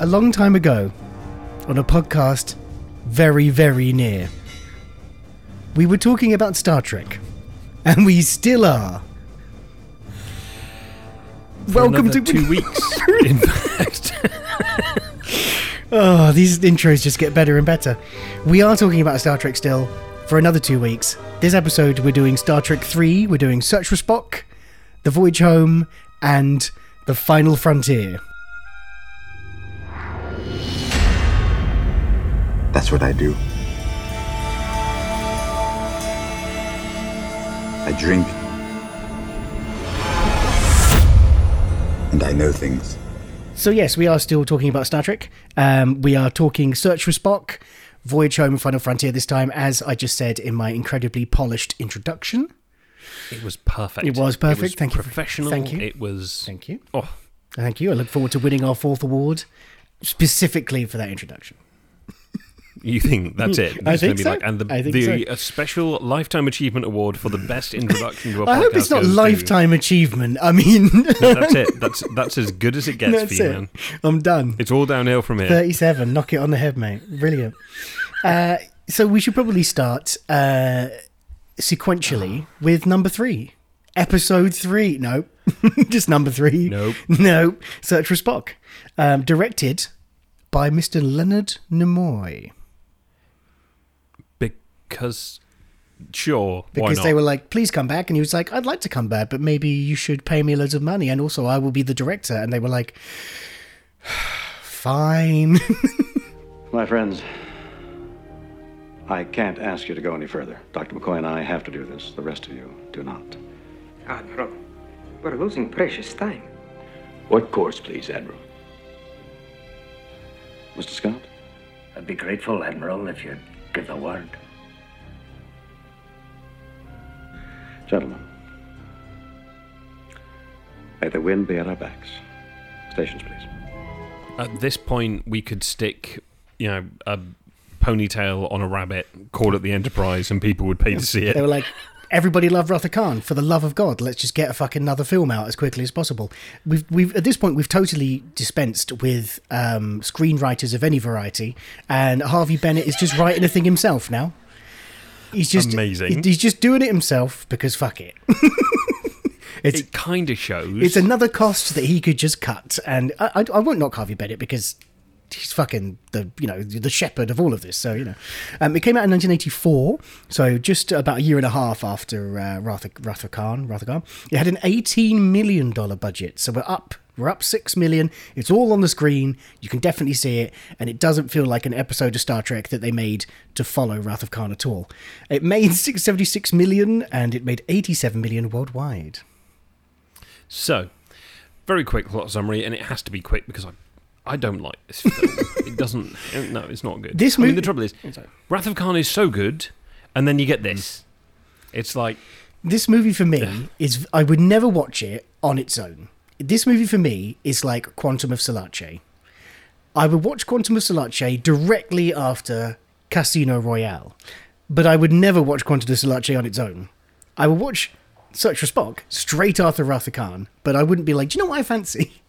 a long time ago, on a podcast very, very near, we were talking about Star Trek. And we still are. For Welcome to two weeks. in fact, Oh, these intros just get better and better. We are talking about Star Trek still for another two weeks. This episode, we're doing Star Trek 3, we're doing Search for Spock, The Voyage Home, and The Final Frontier. That's what I do. I drink. And I know things. So, yes, we are still talking about Star Trek. Um, we are talking Search for Spock, Voyage Home, and Final Frontier this time, as I just said in my incredibly polished introduction. it was perfect. It was perfect. Thank you. Professional. Thank you. It was. Thank you. Oh, Thank you. I look forward to winning our fourth award specifically for that introduction. You think that's it? I think be so. Like, and the, I think the so. a special lifetime achievement award for the best introduction to a podcast. I hope it's not goes to- lifetime achievement. I mean, That's it. That's that's as good as it gets that's for you, it. man. I'm done. It's all downhill from here. 37. Knock it on the head, mate. Brilliant. Uh, so we should probably start uh, sequentially with number three. Episode three. No, just number three. Nope. No. Search for Spock. Um, directed by Mr. Leonard Nimoy. Because, sure, why Because not? they were like, please come back. And he was like, I'd like to come back, but maybe you should pay me loads of money. And also, I will be the director. And they were like, fine. My friends, I can't ask you to go any further. Dr. McCoy and I have to do this. The rest of you do not. Ah, Admiral, we're losing precious time. What course, please, Admiral? Mr. Scott? I'd be grateful, Admiral, if you'd give the word. Gentlemen, may the wind be at our backs. Stations, please. At this point, we could stick, you know, a ponytail on a rabbit, call it the Enterprise, and people would pay to see it. They were like, everybody loved Wrath of Khan. For the love of God, let's just get a fucking another film out as quickly as possible. We've, we've at this point, we've totally dispensed with um, screenwriters of any variety, and Harvey Bennett is just writing a thing himself now. He's just Amazing. He's just doing it himself because fuck it. it's It kind of shows. it's another cost that he could just cut, and I, I, I won't knock Harvey Bennett because he's fucking the you know the shepherd of all of this. So you know, um, it came out in 1984, so just about a year and a half after uh, Ratha, Wrath of Khan. Wrath of Khan. It had an 18 million dollar budget, so we're up. We're up six million. It's all on the screen. You can definitely see it, and it doesn't feel like an episode of Star Trek that they made to follow Wrath of Khan at all. It made 676 million, and it made 87 million worldwide. So, very quick plot summary, and it has to be quick because I, I don't like this film. it doesn't. No, it's not good. This I mean, movie- the trouble is, Wrath of Khan is so good, and then you get this. Mm. It's like this movie for me is I would never watch it on its own. This movie for me is like Quantum of Solace. I would watch Quantum of Solace directly after Casino Royale, but I would never watch Quantum of Solace on its own. I would watch Search for Spock straight after Wrath of Khan, but I wouldn't be like, do you know what I fancy?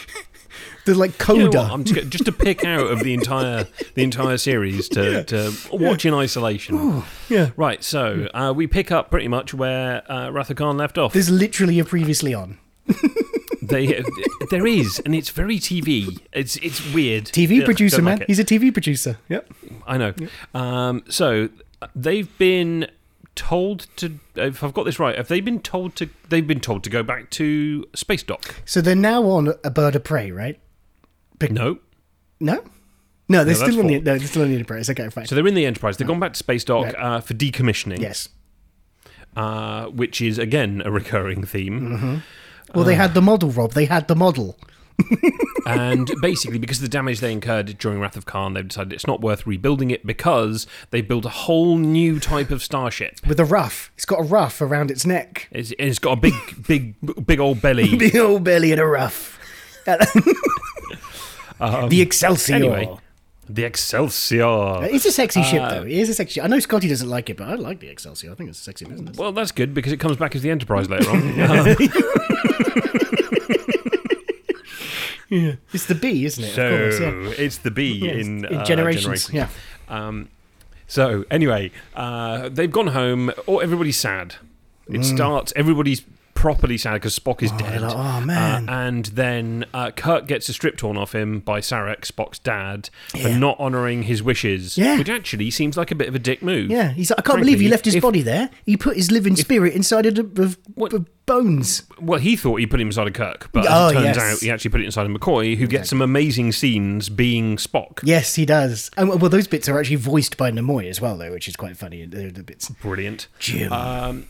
the like coda. you know I'm just, just to pick out of the entire the entire series to, to watch in isolation. yeah. Right, so uh, we pick up pretty much where uh, Wrath of Khan left off. There's literally a previously on. They, there is, and it's very TV. It's it's weird. TV Ugh, producer, man. like. He's a TV producer. Yep. I know. Um, so uh, they've been told to. If I've got this right, have they been told to? They've been told to go back to space dock. So they're now on a bird of prey, right? No. No? No, they're No, still on the no, they're still on the Enterprise. Okay, fine. So they're in the Enterprise. They've gone back to space dock uh, for decommissioning. yes. Uh, which is again a recurring theme. Well, they had the model, Rob. They had the model. and basically, because of the damage they incurred during Wrath of Khan, they've decided it's not worth rebuilding it because they built a whole new type of starship. with a ruff. It's got a ruff around its neck. It's, it's got a big, big, big old belly. Big old belly and a ruff. Um, the Excelsior. anyway, the Excelsior. It's a sexy ship, though. It is a sexy. ship. I know Scotty doesn't like it, but I like the Excelsior. I think it's a sexy business. Well, that's good because it comes back as the Enterprise later on. Yeah. It's the B, isn't it? So course, yeah. it's the B in, in uh, generations. Yeah. Um, so anyway, uh, they've gone home. Or everybody's sad. It starts. Everybody's properly sad because Spock is dead. Mm. like, "Oh, man." Uh, and then uh, Kirk gets a strip torn off him by Sarek, Spock's dad, for not honouring his wishes. Yeah. which actually seems like a bit of a dick move. Yeah, he's like, I can't Frankly, believe he left his if- body there. He put his living spirit inside of, of, What- of bones. Well, he thought he put him inside of Kirk, but Oh, as it turns yes. out he actually put it inside of McCoy, who gets some amazing scenes being Spock. Yes, he does. And well, those bits are actually voiced by Nimoy as well, though, which is quite funny. They're the bits. Brilliant. Jim. Um,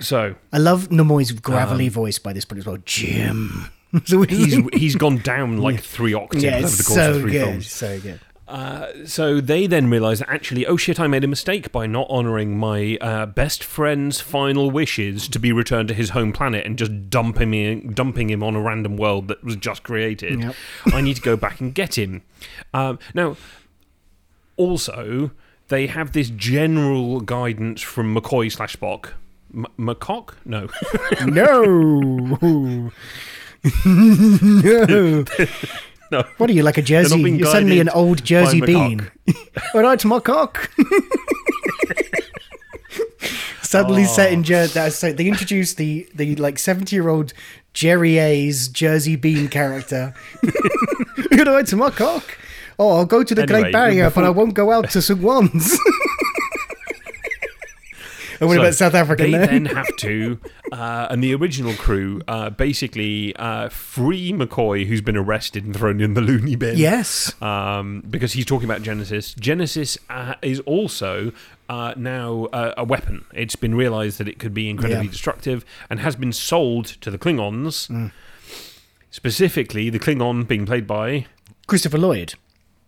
so I love Nimoy's gravelly voice by this point as well. Jim. So he's he's gone down like three octaves yeah, over the course so of three good, films. so good. Uh, so they then realise that actually, oh shit, I made a mistake by not honouring my uh, best friend's final wishes to be returned to his home planet and just dumping him, dumping him on a random world that was just created. Yep. I need to go back and get him. Um, now, also, they have this general guidance from McCoy slash Spock. M- McCock? No. No. no. no. What are you, like a Jersey? You're suddenly an old Jersey bean. All right, my cock. Suddenly set Oh. in Jersey. So they introduced the, the like 70 year old Jerry A's Jersey bean character. All right, my cock. Oh, I'll go to the Anyway, Great Barrier, but I won't go out to St. Juan's. And what So about South Africa? They then have to, uh, and the original crew uh, basically uh, free McCoy, who's been arrested and thrown in the loony bin. yes. Um, because he's talking about Genesis. Genesis uh, is also uh, now uh, a weapon. It's been realised that it could be incredibly Yeah. destructive and has been sold to the Klingons. Mm. Specifically, the Klingon being played by. Christopher Lloyd.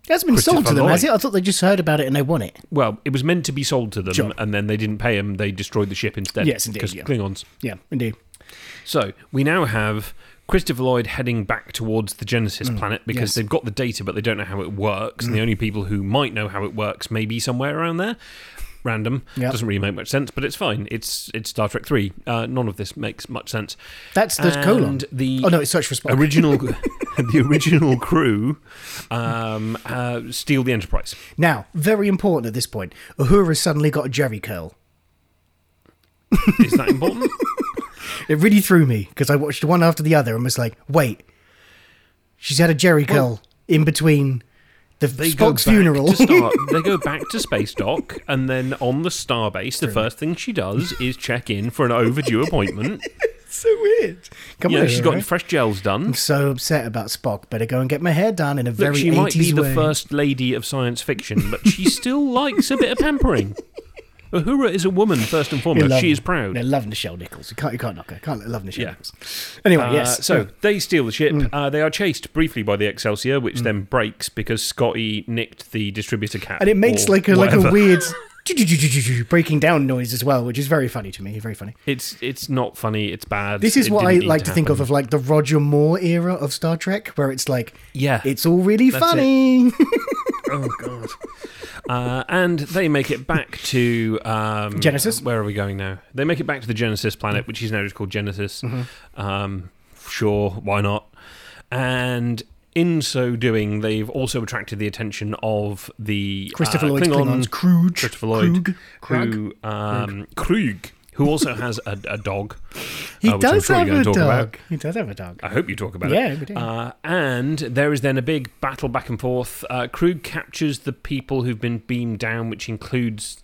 It hasn't been sold to them, has it? I thought they just heard about it and they won it. Well, it was meant to be sold to them, Sure. and then they didn't pay him. They destroyed the ship instead. Yes, indeed, Because yeah. Klingons. Yeah, indeed. So we now have Christopher Lloyd heading back towards the Genesis planet because Mm, yes. Mm. they've got the data, but they don't know how it works, and the only people who might know how it works may be somewhere around there. Random Yep. doesn't really make much sense, but it's fine. It's it's Star Trek three. Uh, none of this makes much sense. That's the And colon. The Oh no, it's Search for Spock. original the original crew um, uh, steal the Enterprise. Now, very important at this point. Uhura's suddenly got a Jerry curl. Is that important? It really threw me because I watched one after the other and was like, wait, she's had a Jerry curl in between the They Spock's funeral. To start, they go back to space dock, and then on the starbase, the first thing she does is check in for an overdue appointment. so weird. Come Yeah, on, she's got Uhura. fresh gels done. I'm so upset about Spock. Better go and get my hair done in a Look, very she 80s might be the way. first lady of science fiction, but she still likes a bit of pampering. Uhura is a woman first and foremost. love- She is proud. Yeah, love Nichelle Nichols. You can't, you can't knock her. Can't love Nichelle Yeah. Nichols. Anyway, Uh, yes. So they steal the ship. Mm. Uh, they are chased briefly by the Excelsior, which then breaks because Scotty nicked the distributor cap. and it makes like a like a weird breaking down noise as well, which is very funny to me. Very funny. It's it's not funny. It's bad. This is It what I like to think of of like the Roger Moore era of Star Trek, where it's like, Yeah. it's all really funny. Oh god. Uh, and they make it back to um, Genesis? Where are we going now? They make it back to the Genesis planet, which is now just called Genesis. Mm-hmm. Um, sure, why not? And in so doing, they've also attracted the attention of the Christopher uh, Lloyd's Klingon, Klingons, Kruge, Christopher Lloyd, Kruge, who um, Kruge, who also has a, a dog. he uh, does sure have a dog. about. He does have a dog. I hope you talk about Yeah, it. we do. Uh, and there is then a big battle back and forth. Uh, Kruge captures the people who've been beamed down, which includes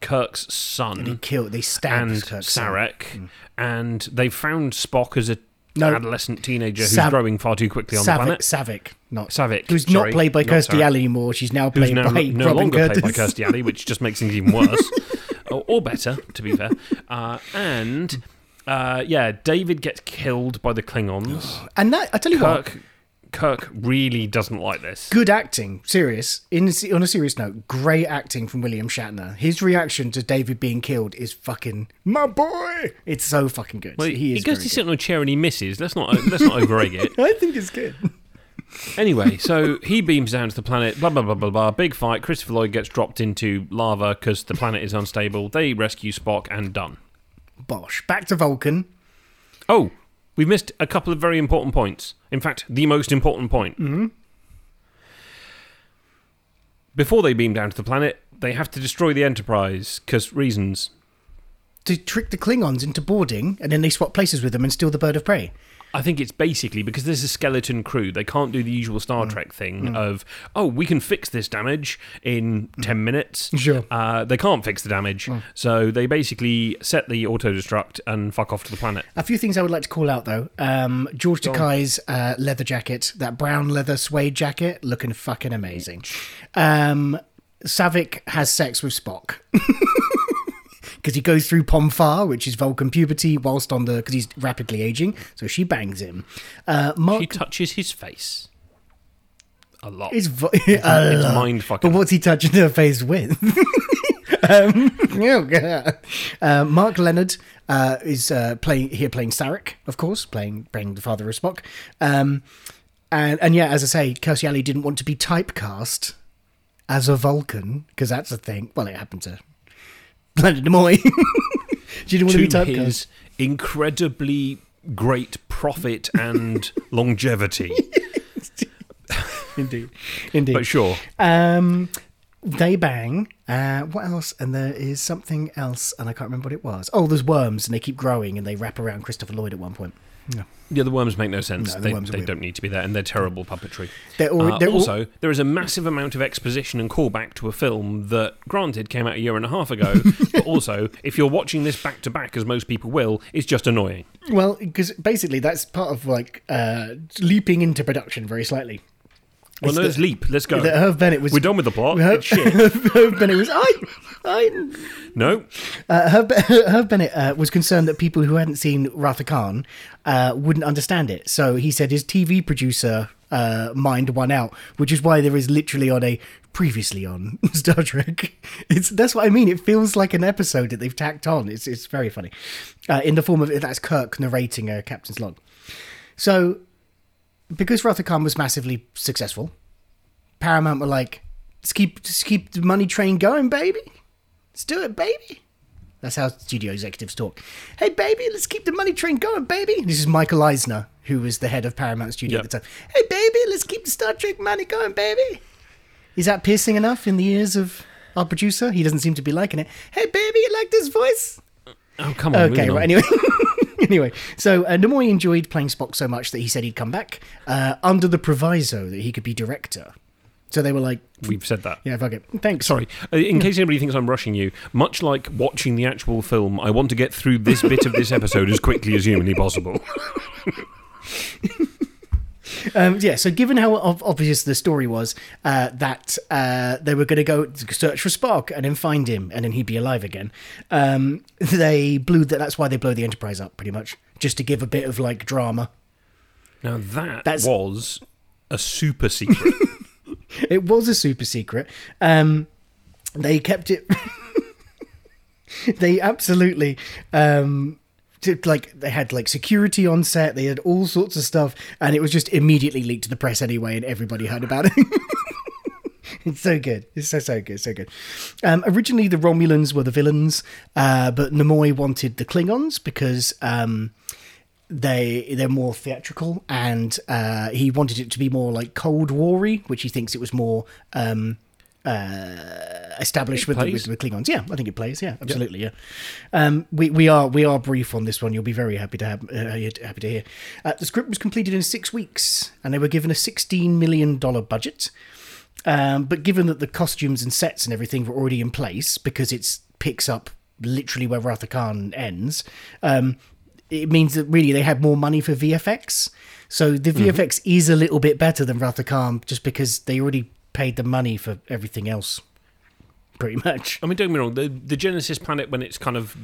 Kirk's He son killed. They stabbed and Kirk's. Sarek. And they've found Spock as a No. adolescent teenager who's Sav- growing far too quickly on the planet. Saavik, not Saavik, who's sorry, not played by not Kirstie Alley anymore. She's now played now by no Robin longer Curtis. played by Kirstie Alley, which just makes things even worse, or, or better, to be fair. Uh, and uh, yeah, David gets killed by the Klingons. And that I tell you what, Kirk really doesn't like this. good acting. Serious. In on a serious note, great acting from William Shatner. His reaction to David being killed is fucking my boy. It's so fucking good. Well, he he goes to good. sit on a chair and he misses. Let's not let's not overegg it. I think it's good. Anyway, so he beams down to the planet. Blah blah blah blah blah. Big fight. Christopher Lloyd gets dropped into lava because the planet is unstable. They rescue Spock and done. Bosh. Back to Vulcan. Oh, We've missed a couple of very important points. In fact, the most important point. Mm-hmm. Before they beam down to the planet, they have to destroy the Enterprise because reasons. To trick the Klingons into boarding, and then they swap places with them and steal the bird of prey. I think it's basically because there's a skeleton crew. They can't do the usual Star Mm. Trek thing of, oh, we can fix this damage in 10 minutes. Mm. Sure. Mm. Uh, they can't fix the damage. So they basically set the auto destruct and fuck off to the planet. A few things I would like to call out though. Um, George Takei's uh, leather jacket, that brown leather suede jacket, looking fucking amazing. Um, Saavik has sex with Spock. Because he goes through Pon farr, which is Vulcan puberty, whilst on the because he's rapidly aging, so she bangs him. Uh, Mark She touches his face. A lot. is vo- it's a lot. mind fucking. But what's he touching her face with? um, oh, God. uh, Mark Lenard uh, is uh, playing here, playing Sarek, of course, playing playing the father of Spock. Um, and and yeah, as I say, Kirstie Alley didn't want to be typecast as a Vulcan because that's a thing. Well, it happened to Leonard Nimoy. she didn't want to be to typecast. his incredibly great profit and longevity. Indeed, indeed. But sure. Um, they bang. Uh, what else? And there is something else, and I can't remember what it was. Oh, there's worms, and they keep growing, and they wrap around Christopher Lloyd at one point. Yeah, the worms make no sense. No, the they they don't need to be there, and they're terrible puppetry. They're al- Uh, they're al- also, there is a massive amount of exposition and callback to a film that, granted, came out a year and a half ago, but also, if you're watching this back to back, as most people will, it's just annoying. Well, because basically that's part of like uh, leaping into production very slightly. Well, It's let's leap. Let's go. That Herb Bennett was. We're done with the plot. Herb, It's shit. Herb Bennett was. I, I, No, uh, Herb, Herb Bennett uh, was concerned that people who hadn't seen Wrath of Khan uh, wouldn't understand it. So he said his TV producer uh, mind won out, which is why there is literally on a previously on Star Trek. It's that's what I mean. It feels like an episode that they've tacked on. It's it's very funny, uh, in the form of that's Kirk narrating a captain's log. So because Khan was massively successful, Paramount were like, "Let's keep just keep the money train going, baby." Let's do it, baby. That's how studio executives talk. Hey, baby, let's keep the money train going, baby. This is Michael Eisner, who was the head of Paramount Studio Yep. at the time. Hey, baby, let's keep the Star Trek money going, baby. Is that piercing enough in the ears of our producer? He doesn't seem to be liking it. Hey, baby, you like this voice? oh come on. Okay, moving on. Anyway, anyway, so uh, Nimoy enjoyed playing Spock so much that he said he'd come back uh, under the proviso that he could be director. So they were like, We've said that. "Yeah, fuck it, thanks." Sorry, uh, in case anybody thinks I'm rushing you, much like watching the actual film, I want to get through this bit of this episode as quickly as humanly possible. Um, yeah, so given how obvious the story was uh, that uh, they were going to go search for Spock and then find him and then he'd be alive again, um, they blew that. That's why they blow the Enterprise up, pretty much, just to give a bit of like drama. Now that That's- was a super secret. It was a super secret. Um, they kept it. they absolutely. Um, did, like they had like security on set, they had all sorts of stuff, and it was just immediately leaked to the press anyway, and everybody heard about it. It's so good. It's so so good, so good. Um, originally, the Romulans were the villains, uh, but Nimoy wanted the Klingons because um, they they're more theatrical, and uh, he wanted it to be more like Cold War-y, which he thinks it was more um, uh, established with the, with the Klingons. Yeah, I think it plays. Yeah, absolutely. Yeah. Um, we we are we are brief on this one. You'll be very happy to have uh, happy to hear. Uh, the script was completed in six weeks, and they were given a sixteen million dollar budget. Um, but given that the costumes and sets and everything were already in place, because it picks up literally where Wrath Khan ends, um, it means that really they had more money for VFX. So the VFX is a little bit better than Wrath Khan, just because they already paid the money for everything else, pretty much. I mean, don't get me wrong. The the Genesis planet when it's kind of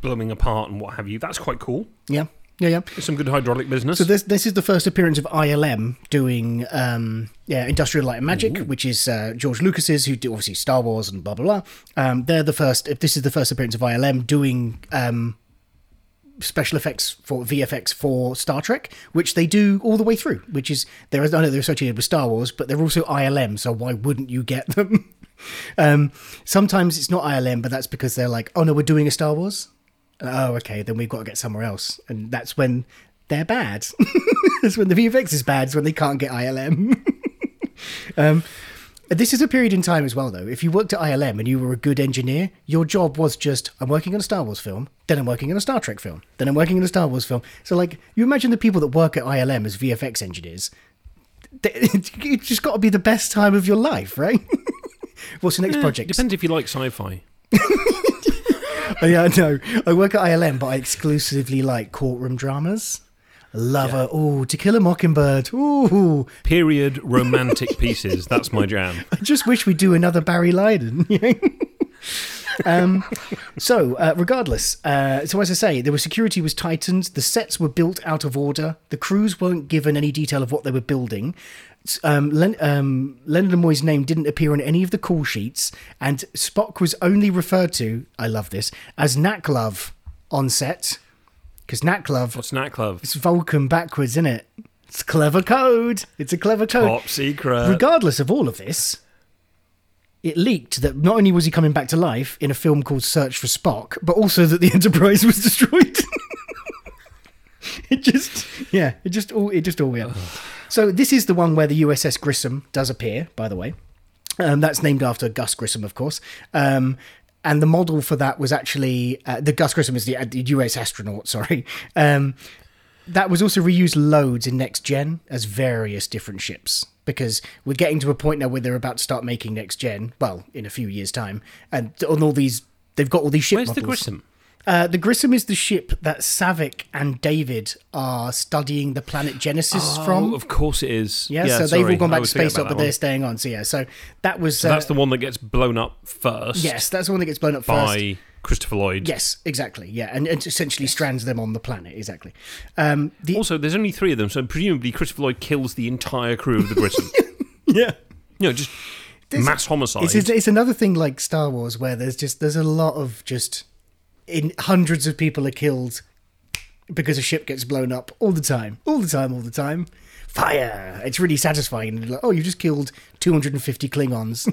blowing apart and what have you, that's quite cool. Yeah, yeah, yeah. It's some good hydraulic business. So this this is the first appearance of ILM doing um, yeah Industrial Light and Magic, which is uh, George Lucas's who do obviously Star Wars and blah blah blah. Um, they're the first. If this is the first appearance of ILM doing um, special effects for VFX for Star Trek, which they do all the way through. Which is they're I know they're associated with Star Wars, but they're also ILM. So why wouldn't you get them? um, sometimes it's not ILM, but that's because they're like, oh no, we're doing a Star Wars. Oh, okay, then we've got to get somewhere else, and that's when they're bad. That's when the VFX is bad. It's when they can't get ILM. um, this is a period in time as well, though. If you worked at ILM and you were a good engineer, your job was just I'm working on a Star Wars film, then I'm working on a Star Trek film, then I'm working on a Star Wars film. So, like, you imagine the people that work at ILM as VFX engineers. they- It's just got to be the best time of your life, right? What's the next project? Depends if you like sci-fi. Oh, yeah, no. I work at ILM, but I exclusively like courtroom dramas. I love a oh, To Kill a Mockingbird. Ooh, Period romantic pieces. That's my jam. I just wish we'd do another Barry Lyndon. um, so, uh, regardless, uh, so as I say, there was security was tightened. The sets were built out of order. The crews weren't given any detail of what they were building. Um, Len- um, Leonard Nimoy's name didn't appear on any of the call sheets, and Spock was only referred to. I love this as Naklov on set because Naklov What's Nat Club? it's Vulcan backwards, isn't it? It's clever code. It's a clever code. Top secret. Regardless of all of this, it leaked that not only was he coming back to life in a film called Search for Spock, but also that the Enterprise was destroyed. it just, yeah, it just all, it just all went. so this is the one where the USS Grissom does appear, by the way. Um, that's named after Gus Grissom, of course. Um, and the model for that was actually uh, the Gus Grissom is the, uh, the US astronaut. Sorry. Um, that was also reused loads in next gen as various different ships because we're getting to a point now where they're about to start making next gen well in a few years time and on all these they've got all these ships. Where's the. Grissom? Uh, the grissom is the ship that Saavik and David are studying the planet Genesis from Oh, of course it is. yeah, so they've all gone back to space up but they're staying on so yeah so that was So uh, that's the one that gets blown up first. yes that's the one that gets blown up first by Christopher Lloyd. yes exactly yeah and, and essentially strands them on the planet exactly um the Also, there's only three of them, so presumably Christopher Lloyd kills the entire crew of the Grissom. yeah you know, just mass homicide. It's, it's, it's another thing like Star Wars where there's just there's a lot of just in hundreds of people are killed because a ship gets blown up all the time, all the time, all the time. Fire! It's really satisfying. Like, oh, you just killed 250 Klingons.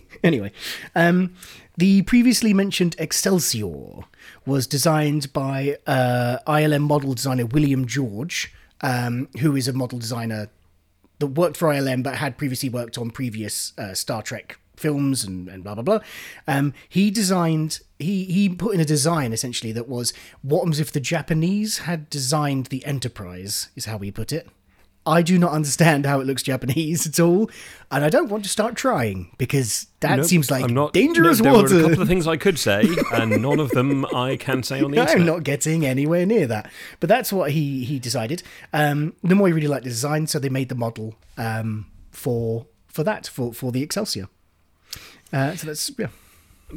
anyway, um, the previously mentioned Excelsior was designed by uh, ILM model designer William George, um, who is a model designer that worked for ILM but had previously worked on previous uh, Star Trek films and, and blah blah blah. Um, he designed he he put in a design essentially that was what happens if the Japanese had designed the Enterprise is how he put it. I do not understand how it looks Japanese at all, and I don't want to start trying because that Nope, seems like I'm not, dangerous no, there water. Were a couple of things I could say, and none of them I can say on the I'm not getting anywhere near that. But that's what he he decided. Um, Nimoy really liked the design, so they made the model um, for for that for for the Excelsior. Uh, so that's yeah.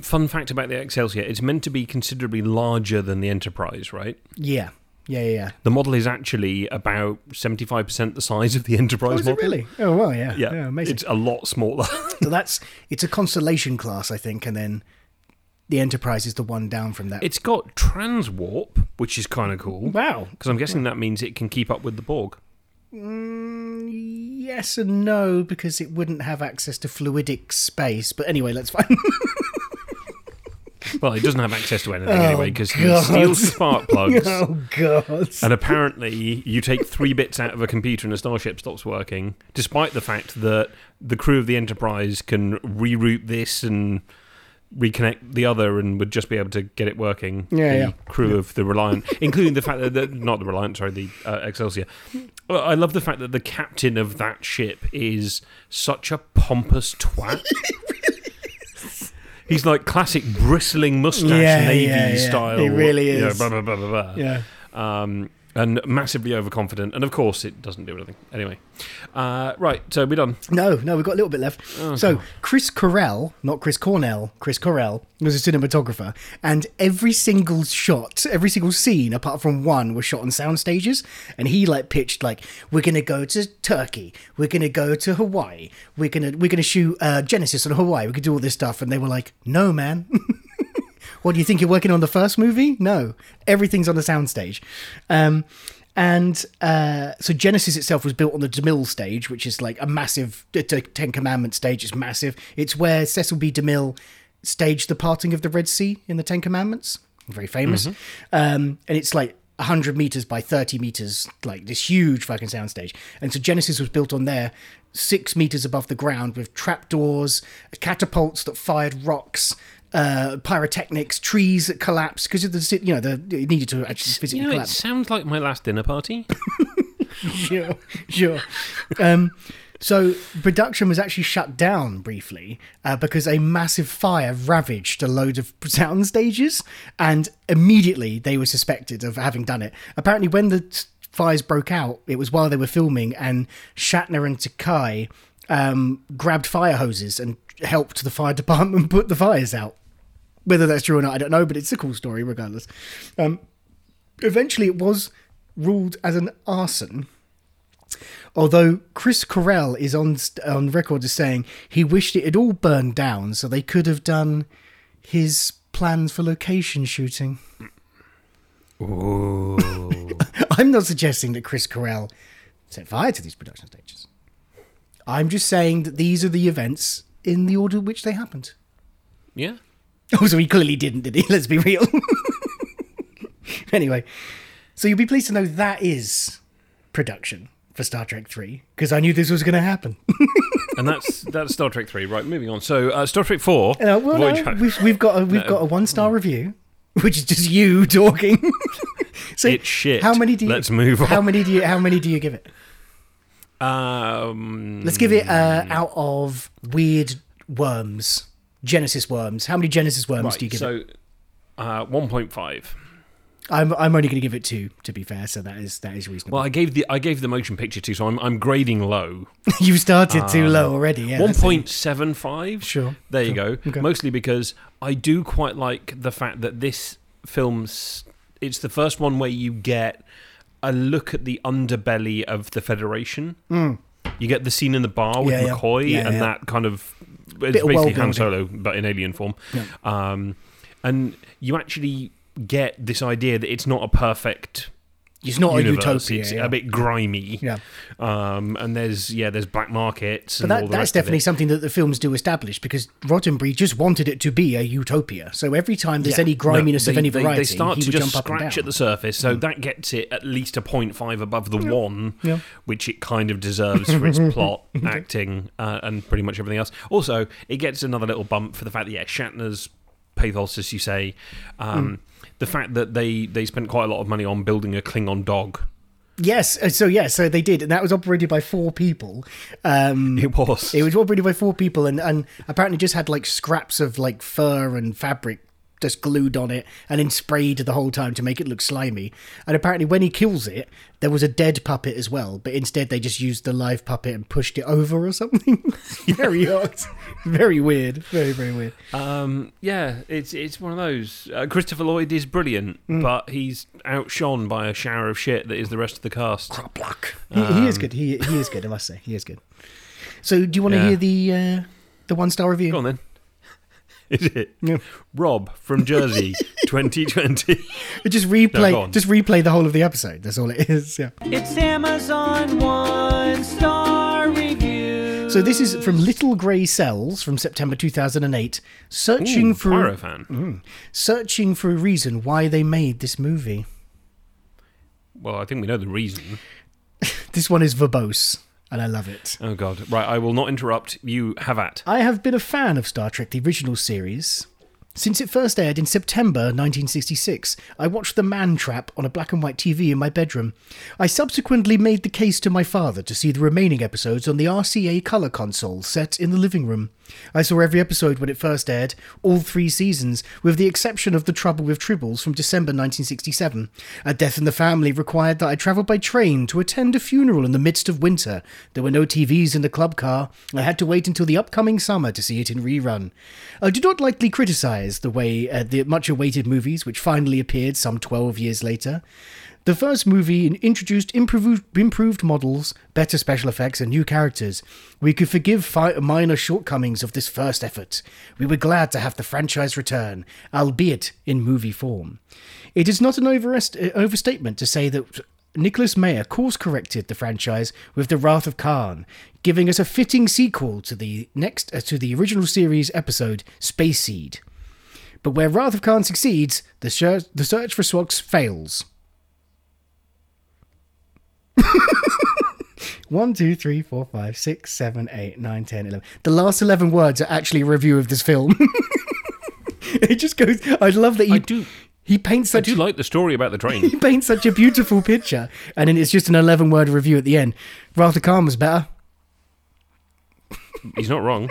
Fun fact about the Excelsior: it's meant to be considerably larger than the Enterprise, right? Yeah, yeah, yeah. yeah. The model is actually about seventy-five percent the size of the Enterprise Oh, is it model. really? Oh, well, yeah. Yeah, Yeah, amazing. it's a lot smaller. So that's it's a constellation class, I think, and then the Enterprise is the one down from that. it's got transwarp, which is kind of cool. wow. Because I'm guessing that means it can keep up with the Borg. Mm, yes and no, because it wouldn't have access to fluidic space. But anyway, let's find. Well, it doesn't have access to anything Oh, anyway because he steals spark plugs. oh God. And apparently, you take three bits out of a computer and a starship stops working, despite the fact that the crew of the Enterprise can reroute this and reconnect the other and would just be able to get it working. Yeah, the yeah. crew of the Reliant, including the fact that, the, not the Reliant, sorry, the uh, Excelsior. I love the fact that the captain of that ship is such a pompous twat. He's like classic bristling mustache Yeah, navy yeah, yeah. style. He really you know, is. blah, blah, blah, blah, blah Yeah. um, and massively overconfident. And of course, it doesn't do anything. Anyway, uh, right, so we're done. No, no, we've got a little bit left. so Chris Correll, not Chris Cornell, Chris Correll was a cinematographer, and every single shot, every single scene, apart from one, was shot on sound stages. And he like pitched like, "We're gonna go to Turkey, we're gonna go to Hawaii, we're gonna we're gonna shoot uh, Genesis on Hawaii, we could do all this stuff." And they were like, "No, man." What do you think you're working on the first movie? No, everything's on the soundstage. Um, and uh, so Genesis itself was built on the DeMille stage, which is like a massive t- Ten Commandments stage. It's massive. It's where Cecil B. DeMille staged the parting of the Red Sea in the Ten Commandments. Very famous. Um, and it's like 100 meters by 30 meters, like this huge fucking soundstage. And so Genesis was built on there, six meters above the ground, with trapdoors, catapults that fired rocks. Uh, pyrotechnics, trees that collapsed because of the you know the it needed to actually physically You know, it sounds like my last dinner party. sure, sure. Um, so production was actually shut down briefly uh, because a massive fire ravaged a load of sound stages, and immediately they were suspected of having done it. Apparently, when the fires broke out, it was while they were filming, and Shatner and Takei um, grabbed fire hoses and helped the fire department put the fires out. Whether that's true or not, I don't know, but it's a cool story regardless. Um, eventually, it was ruled as an arson Although Chris Correll is on on record as saying he wished it had all burned down so they could have done his plans for location shooting. I'm not suggesting that Chris Correll set fire to these production stages. I'm just saying that these are the events in the order in which they happened. Yeah. Oh, so he clearly didn't, did he? Let's be real. anyway, so you'll be pleased to know that is production for Star Trek 3, because I knew this was going to happen. And that's that's Star Trek three. Right, moving on. So uh, Star Trek four. Uh, well, no, we've, we've got a, we've got a one star review, which is just you talking. so It's shit. How many do you? Let's move How many do you? How many do you give it? Um, Let's give it uh, out of weird worms, Genesis worms. How many Genesis worms right, do you give so it? uh, one point five. I'm I'm only going to give it two, to be fair. So that is that is reasonable. Well, I gave the I gave the motion picture two, so I'm I'm grading low. you started too low already. Yeah, One point seven five. Sure, There you go. Okay. Mostly because I do quite like the fact that this film's it's the first one where you get a look at the underbelly of the Federation. You get the scene in the bar with. Yeah. McCoy Yeah, and yeah. that kind of it's basically Han. Solo but in alien form. Um, and you actually get this idea that it's not a perfect It's not universe. a utopia. it's yeah. a bit grimy. Yeah. Um, and there's yeah, there's black markets. But and all that, that's of definitely it. something that the films do establish because Roddenberry just wanted it to be a utopia. So every time there's Yeah. any griminess No, of they- any they- variety, They start to just scratch at the surface, so that gets it at least a 0.5 above the one, Yeah. which it kind of deserves for its plot, acting, uh, and pretty much everything else. Also, it gets another little bump for the fact that yeah, Shatner's pathos, as you say, um, Hmm. The fact that they they spent quite a lot of money on building a Klingon dog. Yes, uh, so yeah, so they did, and that was operated by four people. Um, It was. it was operated by four people, and, and apparently just had like scraps of like fur and fabric just glued on it, and then sprayed the whole time to make it look slimy. And apparently, when he kills it, there was a dead puppet as well, but instead they just used the live puppet and pushed it over or something. very odd, very weird, very very weird. Um, yeah, it's it's one of those. Uh, Christopher Lloyd is brilliant, Hmm. but he's outshone by a shower of shit that is the rest of the cast. He, he is good. He he is good. I must say, he is good. So, do you want to Yeah. hear the uh, the one star review? Go on then. Is it Yeah. Rob from Jersey, 2020? Just replay, No, just replay the whole of the episode. That's all it is. Yeah. It's Amazon one star review. So this is from Little Grey Cells from September 2008, searching Ooh, for Pyro fan. Mm. searching for a reason why they made this movie. Well, I think we know the reason. This one is verbose, and I love it. Oh God! Right, I will not interrupt. You have at. I have been a fan of Star Trek, the original series. Since it first aired in September 1966, I watched The Man Trap on a black and white TV in my bedroom. I subsequently made the case to my father to see the remaining episodes on the RCA colour console set in the living room. I saw every episode when it first aired, all three seasons, with the exception of The Trouble with Tribbles from December 1967. A death in the family required that I travel by train to attend a funeral in the midst of winter. There were no TVs in the club car. I had to wait until the upcoming summer to see it in rerun. I do not lightly criticise the way uh, the much awaited movies, which finally appeared some 12 years later. The first movie introduced improved, improved models, better special effects, and new characters. We could forgive minor shortcomings of this first effort. We were glad to have the franchise return, albeit in movie form. It is not an overest- uh, overstatement to say that Nicholas Meyer course corrected the franchise with The Wrath of Khan, giving us a fitting sequel to the next uh, to the original series episode Space Seed. But where Wrath of Khan succeeds, the, shir- the search for Swogs fails. One, two, three, four, five, six, seven, eight, nine, ten, eleven. The last eleven words are actually a review of this film. it just goes. I love that you. I do. he paints such. I do like the story about the train. he paints such a beautiful picture, and then it's just an eleven word review at the end. Wrath of Khan was better. He's not wrong.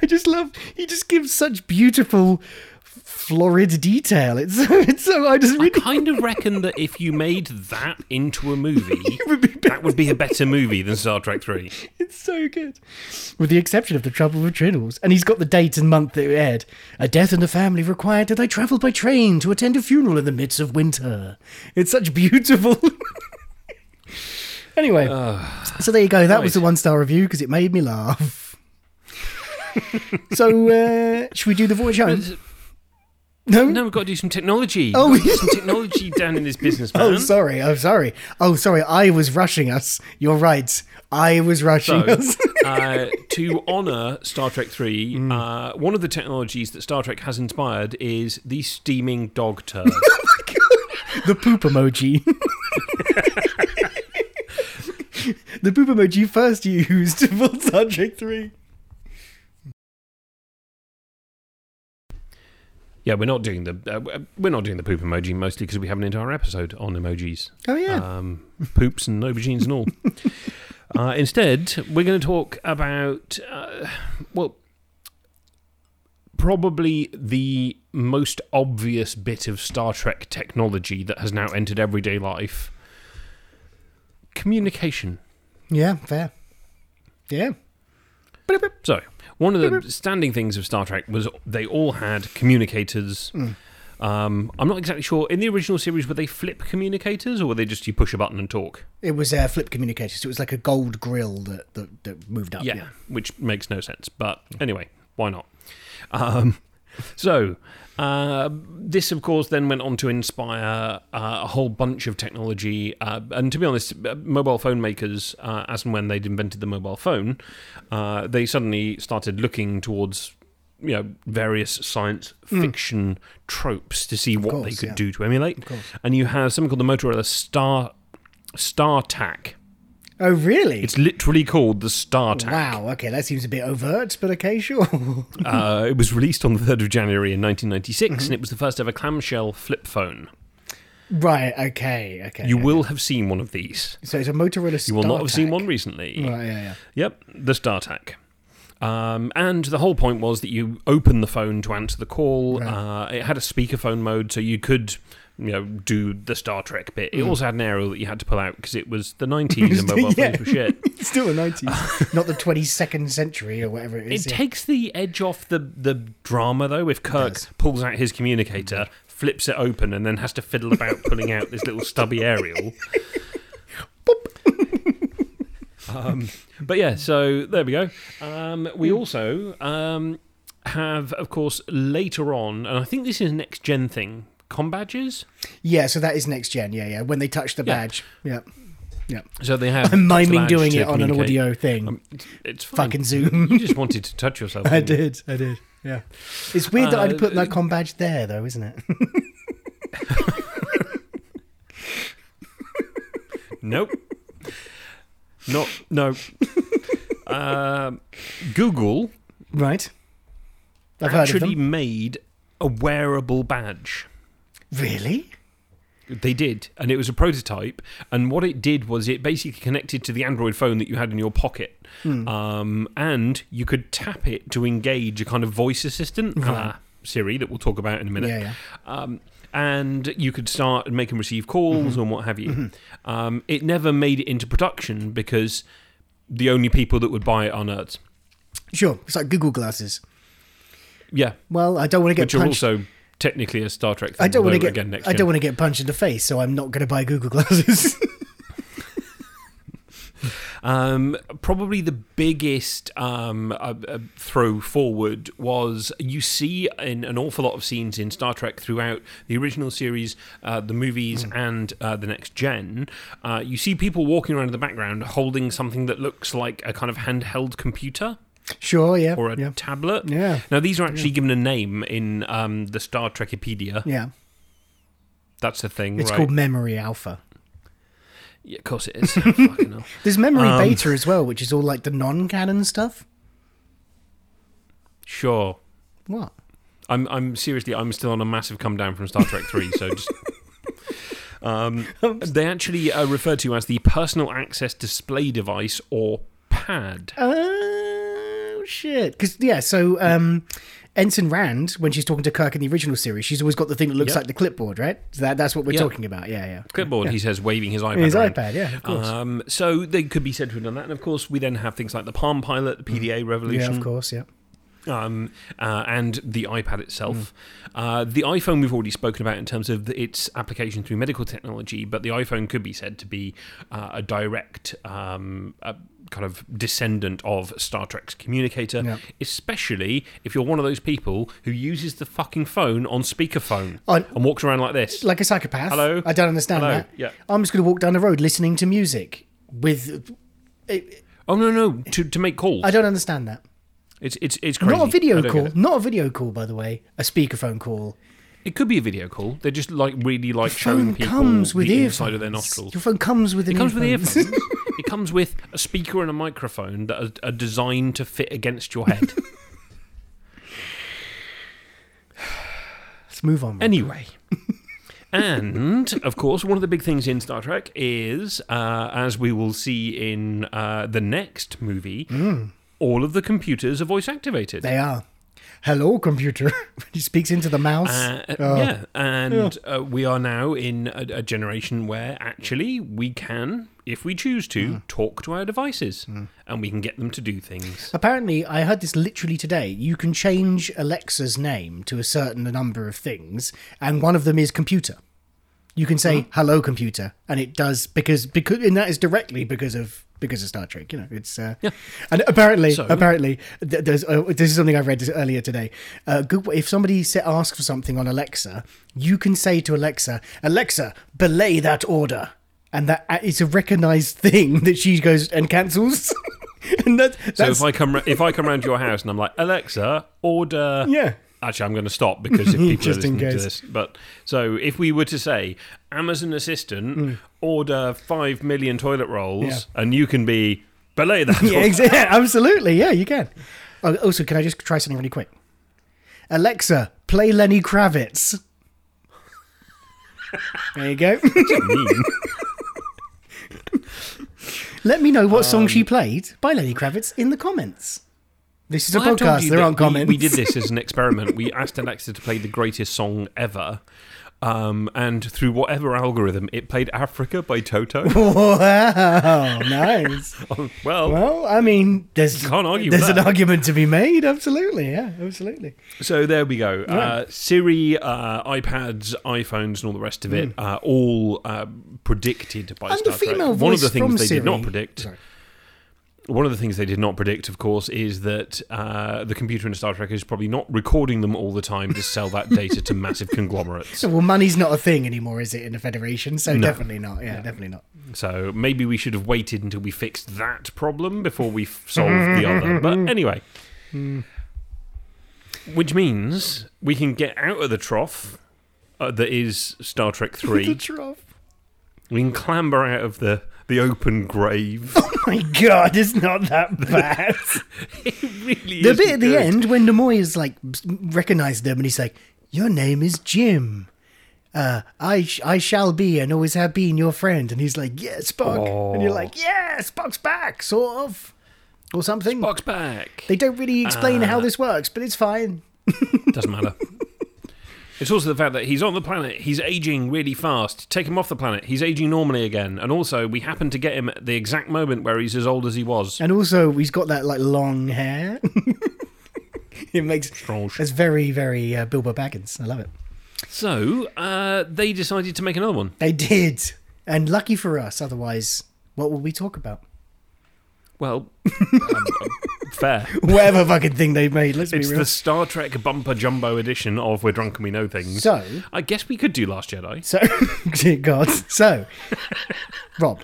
I just love. He just gives such beautiful, florid detail. It's so. It's so. I just I kind of reckon that if you made that into a movie, that would be a better movie than Star Trek Three. It's so good. With the exception of the trouble with Tribbles. And he's got the date and month that it aired. A death in the family required that I travel by train to attend a funeral in the midst of winter. It's such beautiful. anyway, so there you go. That was the one star review because it made me laugh. so, uh, should we do the voyage home? No? No, we've got to do some technology. Oh, We've got to do some technology down in this business, man. Oh, sorry. Oh, sorry. Oh, sorry. I was rushing us. You're right. I was rushing So, us. uh, to honour Star Trek 3, Mm. uh, one of the technologies that Star Trek has inspired is the steaming dog turd. the poop emoji. the poop emoji first used for Star Trek 3. Yeah, we're not doing the uh, we're not doing the poop emoji mostly because we have an entire episode on emojis. Oh, yeah. um, poops and aubergines and all. uh, instead, we're going to talk about uh, well, probably the most obvious bit of Star Trek technology that has now entered everyday life: communication. Yeah, fair. Yeah. So, one of the standing things of Star Trek was they all had communicators. Um, I'm not exactly sure. In the original series, were they flip communicators or were they just you push a button and talk? It was uh, flip communicators. So it was like a gold grill that, that, that moved up. Yeah, Yeah. which makes no sense. But anyway, why not? Um, so, uh, this, of course, then went on to inspire uh, a whole bunch of technology. Uh, and to be honest, uh, mobile phone makers, uh, as and when they'd invented the mobile phone, uh, they suddenly started looking towards. You know, various science fiction tropes to see what they could yeah. do to emulate. And you have something called the Motorola Star StarTAC. Oh, really? It's literally called the StarTAC. wow. Okay, that seems a bit overt, but okay, sure. Uh, it was released on the 3rd of January in 1996, Mm-hmm. and it was the first ever clamshell flip phone. right. Okay. Okay. You okay. will have seen one of these. So it's a Motorola. You will not have seen one recently. Right. Yeah. Yeah. Yep, the StarTAC. Um, and the whole point was that you open the phone to answer the call. Uh, it had a speakerphone mode, so you could, you know, do the Star Trek bit. Mm. It also had an aerial that you had to pull out because it was the 90s and mobile Yeah. phones were shit. It's still the nineties, not the twenty second century or whatever it It is. yeah. takes the edge off the, the drama, though, if Kirk pulls out his communicator, flips it open, and then has to fiddle about pulling out this little stubby aerial. um, but yeah, so there we go. Um, we also um, have, of course, later on, and I think this is a next gen thing, com badges. Yeah, so that is next gen. Yeah, yeah. When they touch the Yeah. badge. Yeah. Yeah. So they have. I'm miming doing it on an audio thing. Um, it's, it's fine. Fucking Zoom. You just wanted to touch yourself. I didn't you? did. I did. Yeah. It's weird that Uh, I'd put that com badge there, though, isn't it? Nope. Not no. um, Google right. I've heard of actually them. made a wearable badge. Really? They did, and it was a prototype. And what it did was it basically connected to the Android phone that you had in your pocket, Hmm. um, and you could tap it to engage a kind of voice assistant, a la Siri, that we'll talk about in a minute. Yeah, yeah. Um, and you could start and make and receive calls Mm-hmm. and what have you. Um, it never made it into production because the only people that would buy it are nerds. Sure. It's like Google glasses. Yeah, Well, I don't want to get which are punched. also technically a Star Trek. Thing, I don't want to get. again next. I don't want to get punched in the face, so I'm not going to buy Google glasses. Um, probably the biggest um, uh, uh, throw forward was you see in an awful lot of scenes in Star Trek throughout the original series, uh, the movies, Hmm. and uh, the next gen. Uh, you see people walking around in the background holding something that looks like a kind of handheld computer sure. Yeah. or a yeah. tablet. Yeah. Now these are actually given a name in um, the Star Trekipedia. Yeah. That's a thing. It's right? called Memory Alpha. Yeah, of course it is. There's memory Um, beta as well, which is all like the non-canon stuff. Sure. What? I'm I'm seriously I'm still on a massive come down from Star Trek three. So just. Um, they actually uh, refer to as the personal access display device or PAD. Oh shit! Because yeah, so um, Ensign Rand, when she's talking to Kirk in the original series, she's always got the thing that looks Yep. like the clipboard, right? So that, that's what we're Yeah. talking about. Yeah, yeah. clipboard. He says, waving his iPad. His around. iPad, yeah, of course. Um, so they could be said to have done that, and of course, we then have things like the Palm Pilot, the PDA Revolution, Mm. Yeah, of course. Yeah. um, uh, and the iPad itself. Mm. Uh, the iPhone we've already spoken about in terms of the, its application through medical technology, but the iPhone could be said to be uh, a direct. Um, kind of descendant of Star Trek's communicator, Yeah. especially if you're one of those people who uses the fucking phone on speakerphone On- and walks around like this. Like a psychopath. Hello? I don't understand Hello? that. Yeah. I'm just going to walk down the road listening to music with. Eh, oh no, no, to to make calls. I don't understand that. It's it's it's crazy. Not a I video call. Not a video call, by the way. A speakerphone call. It could be a video call. They're just like really like showing people comes with the earphones. inside of their nostrils. Your phone comes with an It comes with earphones. earphones. it comes with a speaker and a microphone that are, are designed to fit against your head. Let's move on. Rob. anyway. And of course, one of the big things in Star Trek is, uh, as we will see in uh, the next movie, all of the computers are voice activated. They are. Hello, computer. he speaks into the mouse. Uh, Oh. Yeah, and uh, we are now in a, a generation where actually we can, if we choose to, Hmm. talk to our devices and we can get them to do things. Apparently, I heard this literally today. You can change Alexa's name to a certain number of things, and one of them is computer. You can say "Hello, computer," and it does because because and that is directly because of because of Star Trek. You know, it's uh, Yeah. And apparently, So- apparently, th- there's uh, this is something I read earlier today. Uh, good, if somebody sa asks for something on Alexa, you can say to Alexa, "Alexa, belay that order," and that uh, it's a recognized thing that she goes and cancels. and that, So if I come if I come round to your house and I'm like Alexa, order. Yeah. Actually, I'm going to stop because if people are in listening to this. But so if we were to say Amazon Assistant, order five million toilet rolls, Mm. Yeah. and you can be belay that. yeah, order. exa- yeah, absolutely. Yeah, you can. Oh, also, can I just try something really quick? Alexa, play Lenny Kravitz. There you go. Let me know what song Um, she played by Lenny Kravitz in the comments. This is a Well, I've podcast. There aren't we- comments. We, did this as an experiment. We asked Alexa to play the greatest song ever. Um, and through whatever algorithm, it played Africa by Toto. wow, nice. well, Well, I mean, there's Can't argue there's an argument to be made. Absolutely, yeah, absolutely. so there we go. Uh, Siri, uh, iPads, iPhones, and all the rest of it, uh, all uh, predicted by. And Star the female Trek. One of the voice things they did not Siri- predict. Sorry. One of the things they did not predict, of course, is that uh, the computer in Star Trek is probably not recording them all the time to sell that data to massive conglomerates. Well, money's not a thing anymore, is it, in the Federation? So definitely not. Yeah, definitely not. So maybe we should have waited until we fixed that problem before we solved the other. But anyway. Which means we can get out of the trough uh, that is Star Trek 3. the trough. we can clamber out of the, the open grave. Oh my God, it's not that bad. it really the bit at the good. end when Nimoy is like recognized them and he's like, "Your name is Jim. Uh, I sh- I shall be and always have been your friend." And he's like, "Yeah, Spock," and you're like, "Yeah, Spock's back, sort of, or something." Box back. They don't really explain Uh, how this works, but it's fine. Doesn't matter. It's also the fact that he's on the planet, he's aging really fast. Take him off the planet, he's aging normally again. And also, we happen to get him at the exact moment where he's as old as he was. And also, he's got that like long hair. it makes Strange. it's very very uh, Bilbo Baggins. I love it. So, uh, they decided to make another one. They did, and lucky for us. Otherwise, what will we talk about? Well, um, um, fair. Whatever fucking thing they've made. Let's It's be real. It's the Star Trek bumper jumbo edition of We're Drunk and We Know Things. So, I guess we could do Last Jedi. so, dear God. So, Rob,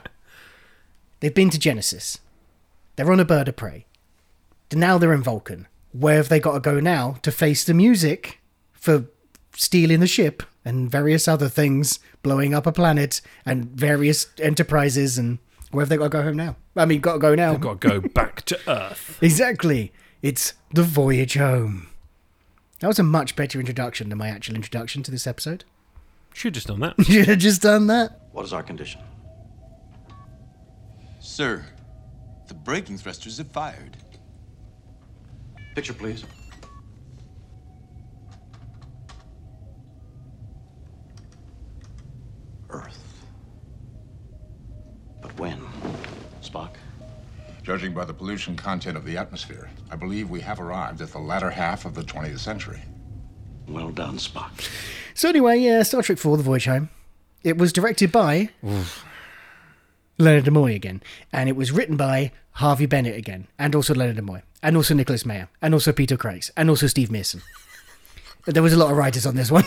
they've been to Genesis. They're on a bird of prey. Now they're in Vulcan. Where have they got to go now to face the music for stealing the ship and various other things, blowing up a planet and various enterprises and where have they got to go home now? I mean, got to go now. Got to go back to Earth. Exactly. It's the voyage home. That was a much better introduction than my actual introduction to this episode. Should have just done that. Should have just done that. What is our condition? Sir, the braking thrusters have fired. Picture, please. Earth. But when? Spock? Judging by the pollution content of the atmosphere, I believe we have arrived at the latter half of the 20th century. Well done, Spock. So anyway, yeah, Star Trek 4, The Voyage Home. It was directed by Leonard Nimoy again, and it was written by Harvey Bennett again, and also Leonard Nimoy, and also Nicholas Meyer, and also Peter Craig, and also Steve Meerson. there was a lot of writers on this one.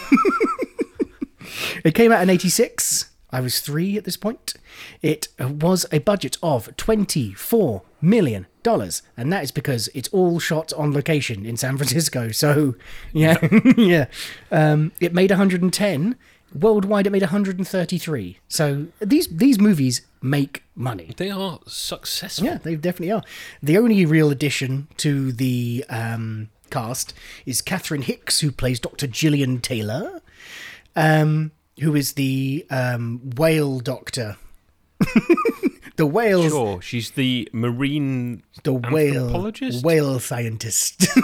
it came out in 86. I was three at this point. It was a budget of $24 million. And that is because it's all shot on location in San Francisco. So, yeah, yeah. Um, it made 110. Worldwide, it made 133. So these these movies make money. They are successful. Yeah, they definitely are. The only real addition to the um, cast is Catherine Hicks, who plays Dr. Gillian Taylor, um, who is the um, whale doctor. the whale. Sure, she's the marine the whale whale scientist.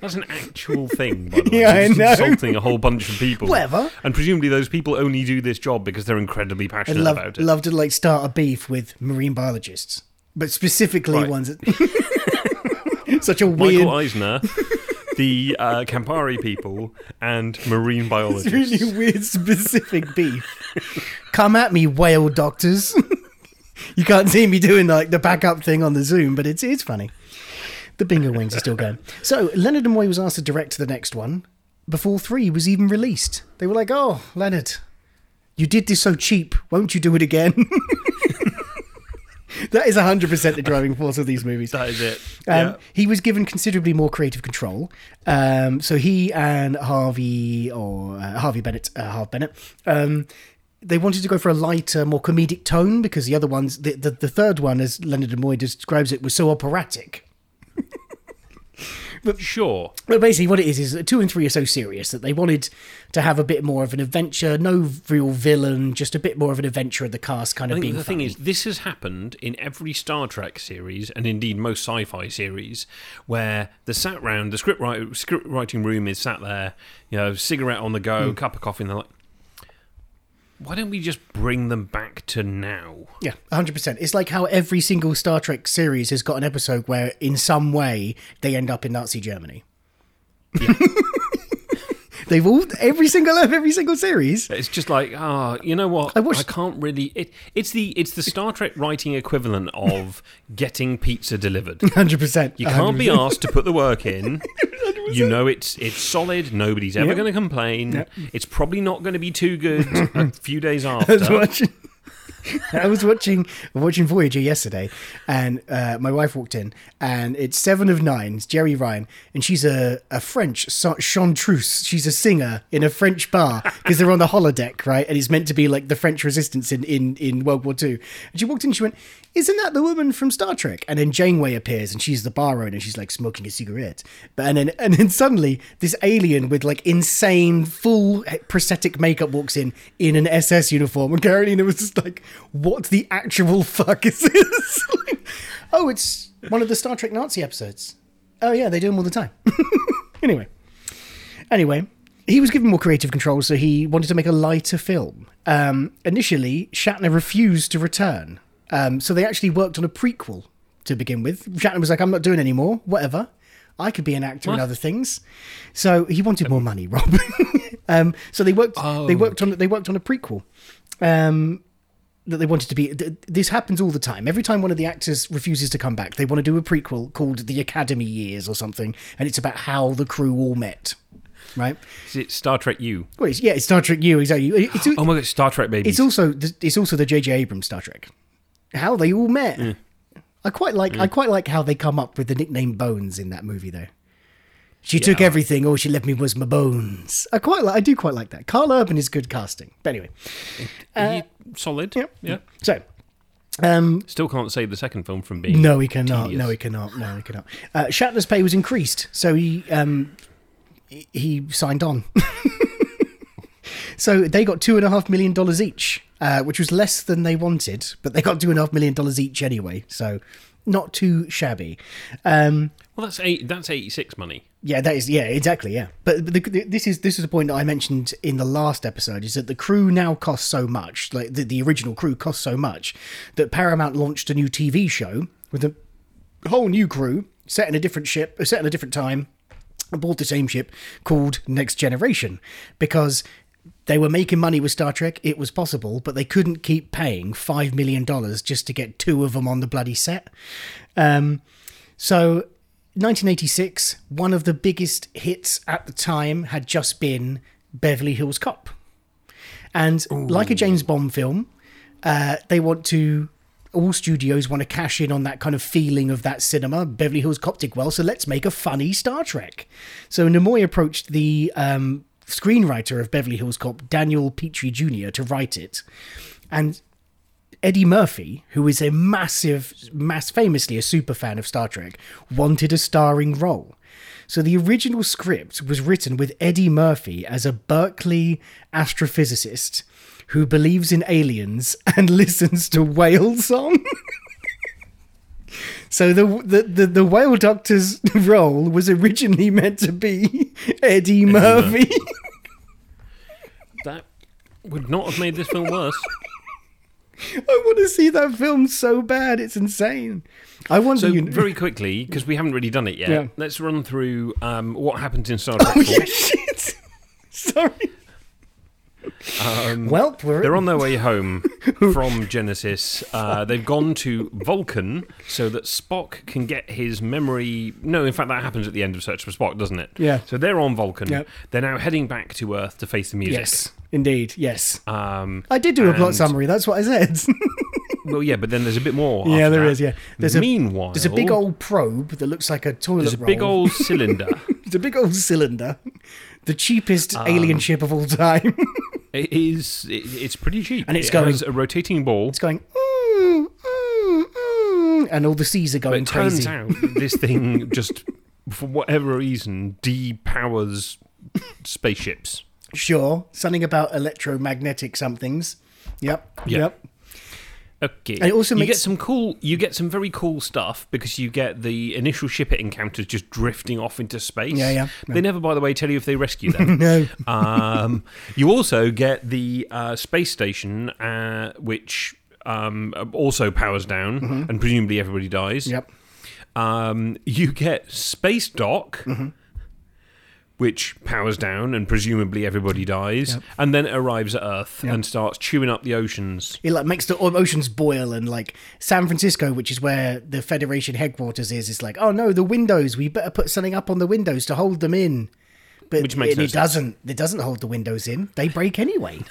That's an actual thing, by the way. Yeah, You're I know. Insulting a whole bunch of people. Whatever. And presumably those people only do this job because they're incredibly passionate love, about it. love to like start a beef with marine biologists, but specifically Right. ones that such a weird. Michael Eisner, the uh, Campari people, and marine biologists. It's really weird, specific beef. Come at me, whale doctors. you can't see me doing like the backup thing on the Zoom, but it's it's funny. The bingo wings are still going. So Leonard Nimoy was asked to direct the next one before three was even released. They were like, "Oh, Leonard, you did this so cheap. Won't you do it again?" that is hundred percent the driving force of these movies. That is it. Um, yeah. He was given considerably more creative control. Um, so he and Harvey or uh, Harvey Bennett, uh, Harv Bennett, um, they wanted to go for a lighter, more comedic tone because the other ones, the, the, the third one, as Leonard Nimoy describes it, was so operatic. But sure. But basically, what it is is that two and three are so serious that they wanted to have a bit more of an adventure, no real villain, just a bit more of an adventure of the cast kind I of being. the thing funny. is, this has happened in every Star Trek series, and indeed most sci-fi series, where the sat round, the script, write, script writing room is sat there, you know, cigarette on the go, hmm. cup of coffee, and they're like, why don't we just bring them back to now? Yeah, 100%. It's like how every single Star Trek series has got an episode where, in some way, they end up in Nazi Germany. They've all, every single every single series. It's just like, ah, you know what? I I, can't really. It, it's the it's the Star Trek writing equivalent of getting pizza delivered. 100%. You can't be 100%. asked to put the work in. You know it's it's solid. Nobody's ever Yep. going to complain. Yep. It's probably not going to be too good a few days I was after. watching. I was watching watching Voyager yesterday, and uh, my wife walked in, and it's Seven of Nines, Jeri Ryan, and she's a, a French chanteuse. She's a singer in a French bar because they're on the holodeck, right? And it's meant to be like the French resistance in, in, in World War Two. And she walked in, she went, "Isn't that the woman from Star Trek?" And then Janeway appears, and she's the bar owner, she's like smoking a cigarette. But and then and then suddenly this alien with like insane full prosthetic makeup walks in in an SS uniform, and Carolina was just like, "What the actual fuck is this?" Like, oh, it's one of the Star Trek Nazi episodes. Oh yeah, they do them all the time. anyway, anyway, he was given more creative control, so he wanted to make a lighter film. Um, initially, Shatner refused to return, um, so they actually worked on a prequel to begin with. Shatner was like, "I'm not doing any more. Whatever. I could be an actor in What? other things." So he wanted more money, Rob. um, so they worked. They worked on. They worked on a prequel. Um, that they wanted to be. This happens all the time. Every time one of the actors refuses to come back, they want to do a prequel called The Academy Years or something, and it's about how the crew all met. Right? Is it Star Trek U? Well, it's, yeah, it's Star Trek U exactly. It's, Oh my god, Star Trek baby. it's also it's also the J.J. Abrams Star Trek. How they all met. Mm. I quite like I quite like how they come up with the nickname Bones in that movie though. She took everything. All she left me was my bones. I quite like. I do quite like that. Karl Urban is good casting. But anyway, He- solid. Yep. Yeah. so um, Still can't save the second film from being. no, he cannot. tedious. No, he cannot. No, he cannot. Uh, Shatner's pay was increased, so he um, he- he signed on. so they got two and a half million dollars each, uh, which was less than they wanted, but they got two and a half million dollars each anyway. So not too shabby. Um, Well, that's eight. That's eighty-six money. Yeah, that is yeah, exactly, yeah. But, but the, the, this is this is a point that I mentioned in the last episode is that the crew now costs so much, like the, the original crew costs so much that Paramount launched a new TV show with a whole new crew set in a different ship, uh, set in a different time, aboard the same ship called Next Generation because they were making money with Star Trek. It was possible, but they couldn't keep paying five million dollars just to get two of them on the bloody set. Um, so 1986, one of the biggest hits at the time had just been Beverly Hills Cop. And like a James Bond film, uh, they want to, all studios want to cash in on that kind of feeling of that cinema. Beverly Hills Cop did well, so let's make a funny Star Trek. So Nimoy approached the um, screenwriter of Beverly Hills Cop, Daniel Petrie Jr., to write it. And Eddie Murphy, who is a massive, mass famously a super fan of Star Trek, wanted a starring role. So the original script was written with Eddie Murphy as a Berkeley astrophysicist who believes in aliens and listens to whale song. so the, the the the whale doctor's role was originally meant to be Eddie Murphy. That would not have made this film worse. I want to see that film so bad. It's insane. I wonder. So you very quickly, because we haven't really done it yet, Yeah. let's run through um, what happens in Star Trek. Oh yeah, shit. Sorry. Um, Well, they're on their way home from Genesis. Uh, they've gone to Vulcan so that Spock can get his memory. No, in fact, that happens at the end of Search for Spock, doesn't it? Yeah. So they're on Vulcan. Yep. They're now heading back to Earth to face the music. Yes, indeed. Yes. Um, I did do a plot summary. That's what I said. Well, yeah, but then there's a bit more. yeah, there that. is. Yeah. There's a Meanwhile, There's a big old probe that looks like a toilet There's a roll. big old cylinder. It's a big old cylinder. The cheapest Um, alien ship of all time. It is. It, it's pretty cheap, And it's it going- a rotating ball. it's going. Mm, mm, mm, and all the seas are But going it turns crazy. out this thing just, for whatever reason, depowers spaceships. Sure, something about electromagnetic somethings. Yep. Yeah. Yep. Okay. And it also you get some cool. You get some very cool stuff because you get the initial ship it encounters just drifting off into space. Yeah, yeah. They never, by the way, tell you if they rescue them. No. Um, you also get the uh, space station, uh, which um, also powers down, and presumably everybody dies. Mm-hmm. Yep. Um, you get Space Dock, Mm-hmm. Which powers down, and presumably everybody dies, and then it arrives at Earth Yep. and starts chewing up the oceans. It like makes the oceans boil and like San Francisco, which is where the Federation headquarters is, is like, oh no, the windows. We better put something up on the windows to hold them in. But Which makes it, no it sense. doesn't. It doesn't hold the windows in. They break anyway.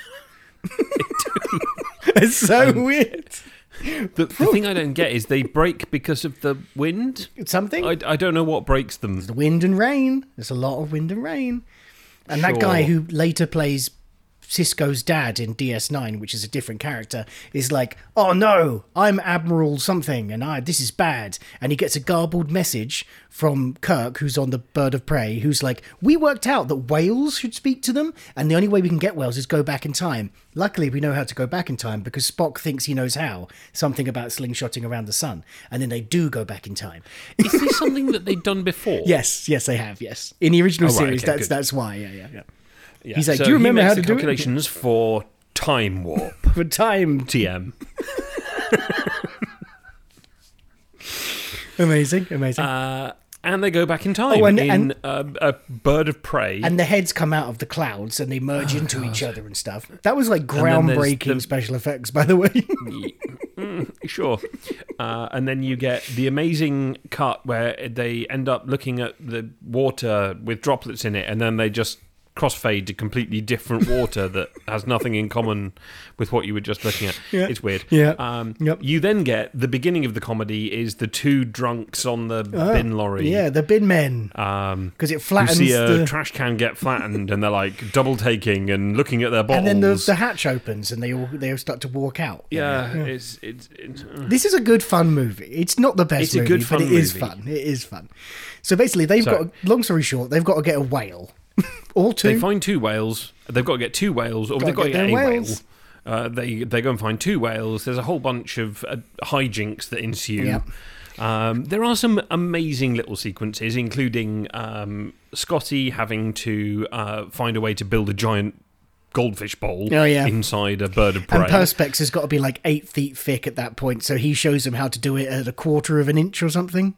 it's so Um, weird. The, the thing I don't get is they break because of the wind. Something. I, I don't know what breaks them. the wind and rain. There's a lot of wind and rain. And that guy who later plays Sisko's dad in DS9, which is a different character, is like, "Oh no, I'm Admiral something, and I this is bad." And he gets a garbled message from Kirk, who's on the Bird of Prey, who's like, "We worked out that whales should speak to them, and the only way we can get whales is go back in time. Luckily, we know how to go back in time because Spock thinks he knows how. Something about slingshotting around the sun, and then they do go back in time." Is this something that they've done before? Yes, yes, they have. Yes, in the original Oh, right, series, okay, that's good. that's why. Yeah, yeah, yeah. Yeah. He's like, So "Do you remember how to do it?" calculations for time warp? For time, TM. amazing, amazing. Uh, and they go back in time Oh, and- in and- uh, a bird of prey. and the heads come out of the clouds and they merge into each other and stuff. That was like Oh, groundbreaking the- special effects, by the way. Mm, sure. Uh, and then you get the amazing cut where they end up looking at the water with droplets in it, and then they just crossfade to completely different water that has nothing in common with what you were just looking at. Yeah. It's weird. Yeah. Um, Yep. You then get the beginning of the comedy is the two drunks on the Oh, bin lorry. Yeah, the bin men. Um, Because it who flattens see a the. trash can get flattened and they're like double taking and looking at their bottles. and then the, the hatch opens and they all they all start to walk out. yeah, it's it's, it's uh, This is a good fun movie. It's not the best It's a movie, good fun but it is movie. fun. It is fun. So basically, they've So- got. Long story short, they've got to get a whale, or two. they find two whales. They've got to get two whales, or they've got to get get, a whale. whales. Uh, they they go and find two whales. There's a whole bunch of uh, hijinks that ensue. Yep. Um, there are some amazing little sequences, including um, Scotty having to uh, find a way to build a giant goldfish bowl Oh, yeah. inside a bird of prey. and Perspex has got to be like eight feet thick at that point, so he shows them how to do it at a quarter of an inch or something.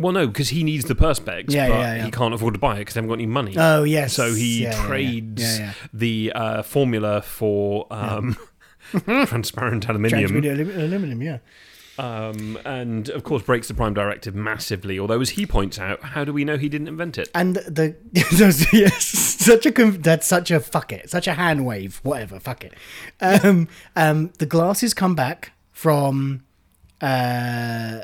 Well, no, because he needs the perspex, Yeah, but yeah, yeah. he can't afford to buy it because they haven't got any money. Oh, yes. So he Yeah, yeah, yeah. trades Yeah, yeah. the uh, formula for um, transparent aluminium, Transmitted aluminum, yeah. um, and of course breaks the Prime Directive massively. Although, as he points out, how do we know he didn't invent it? And the yes, such a conf- that's such a fuck it, such a hand wave, whatever, fuck it. Um, um, the glasses come back from uh,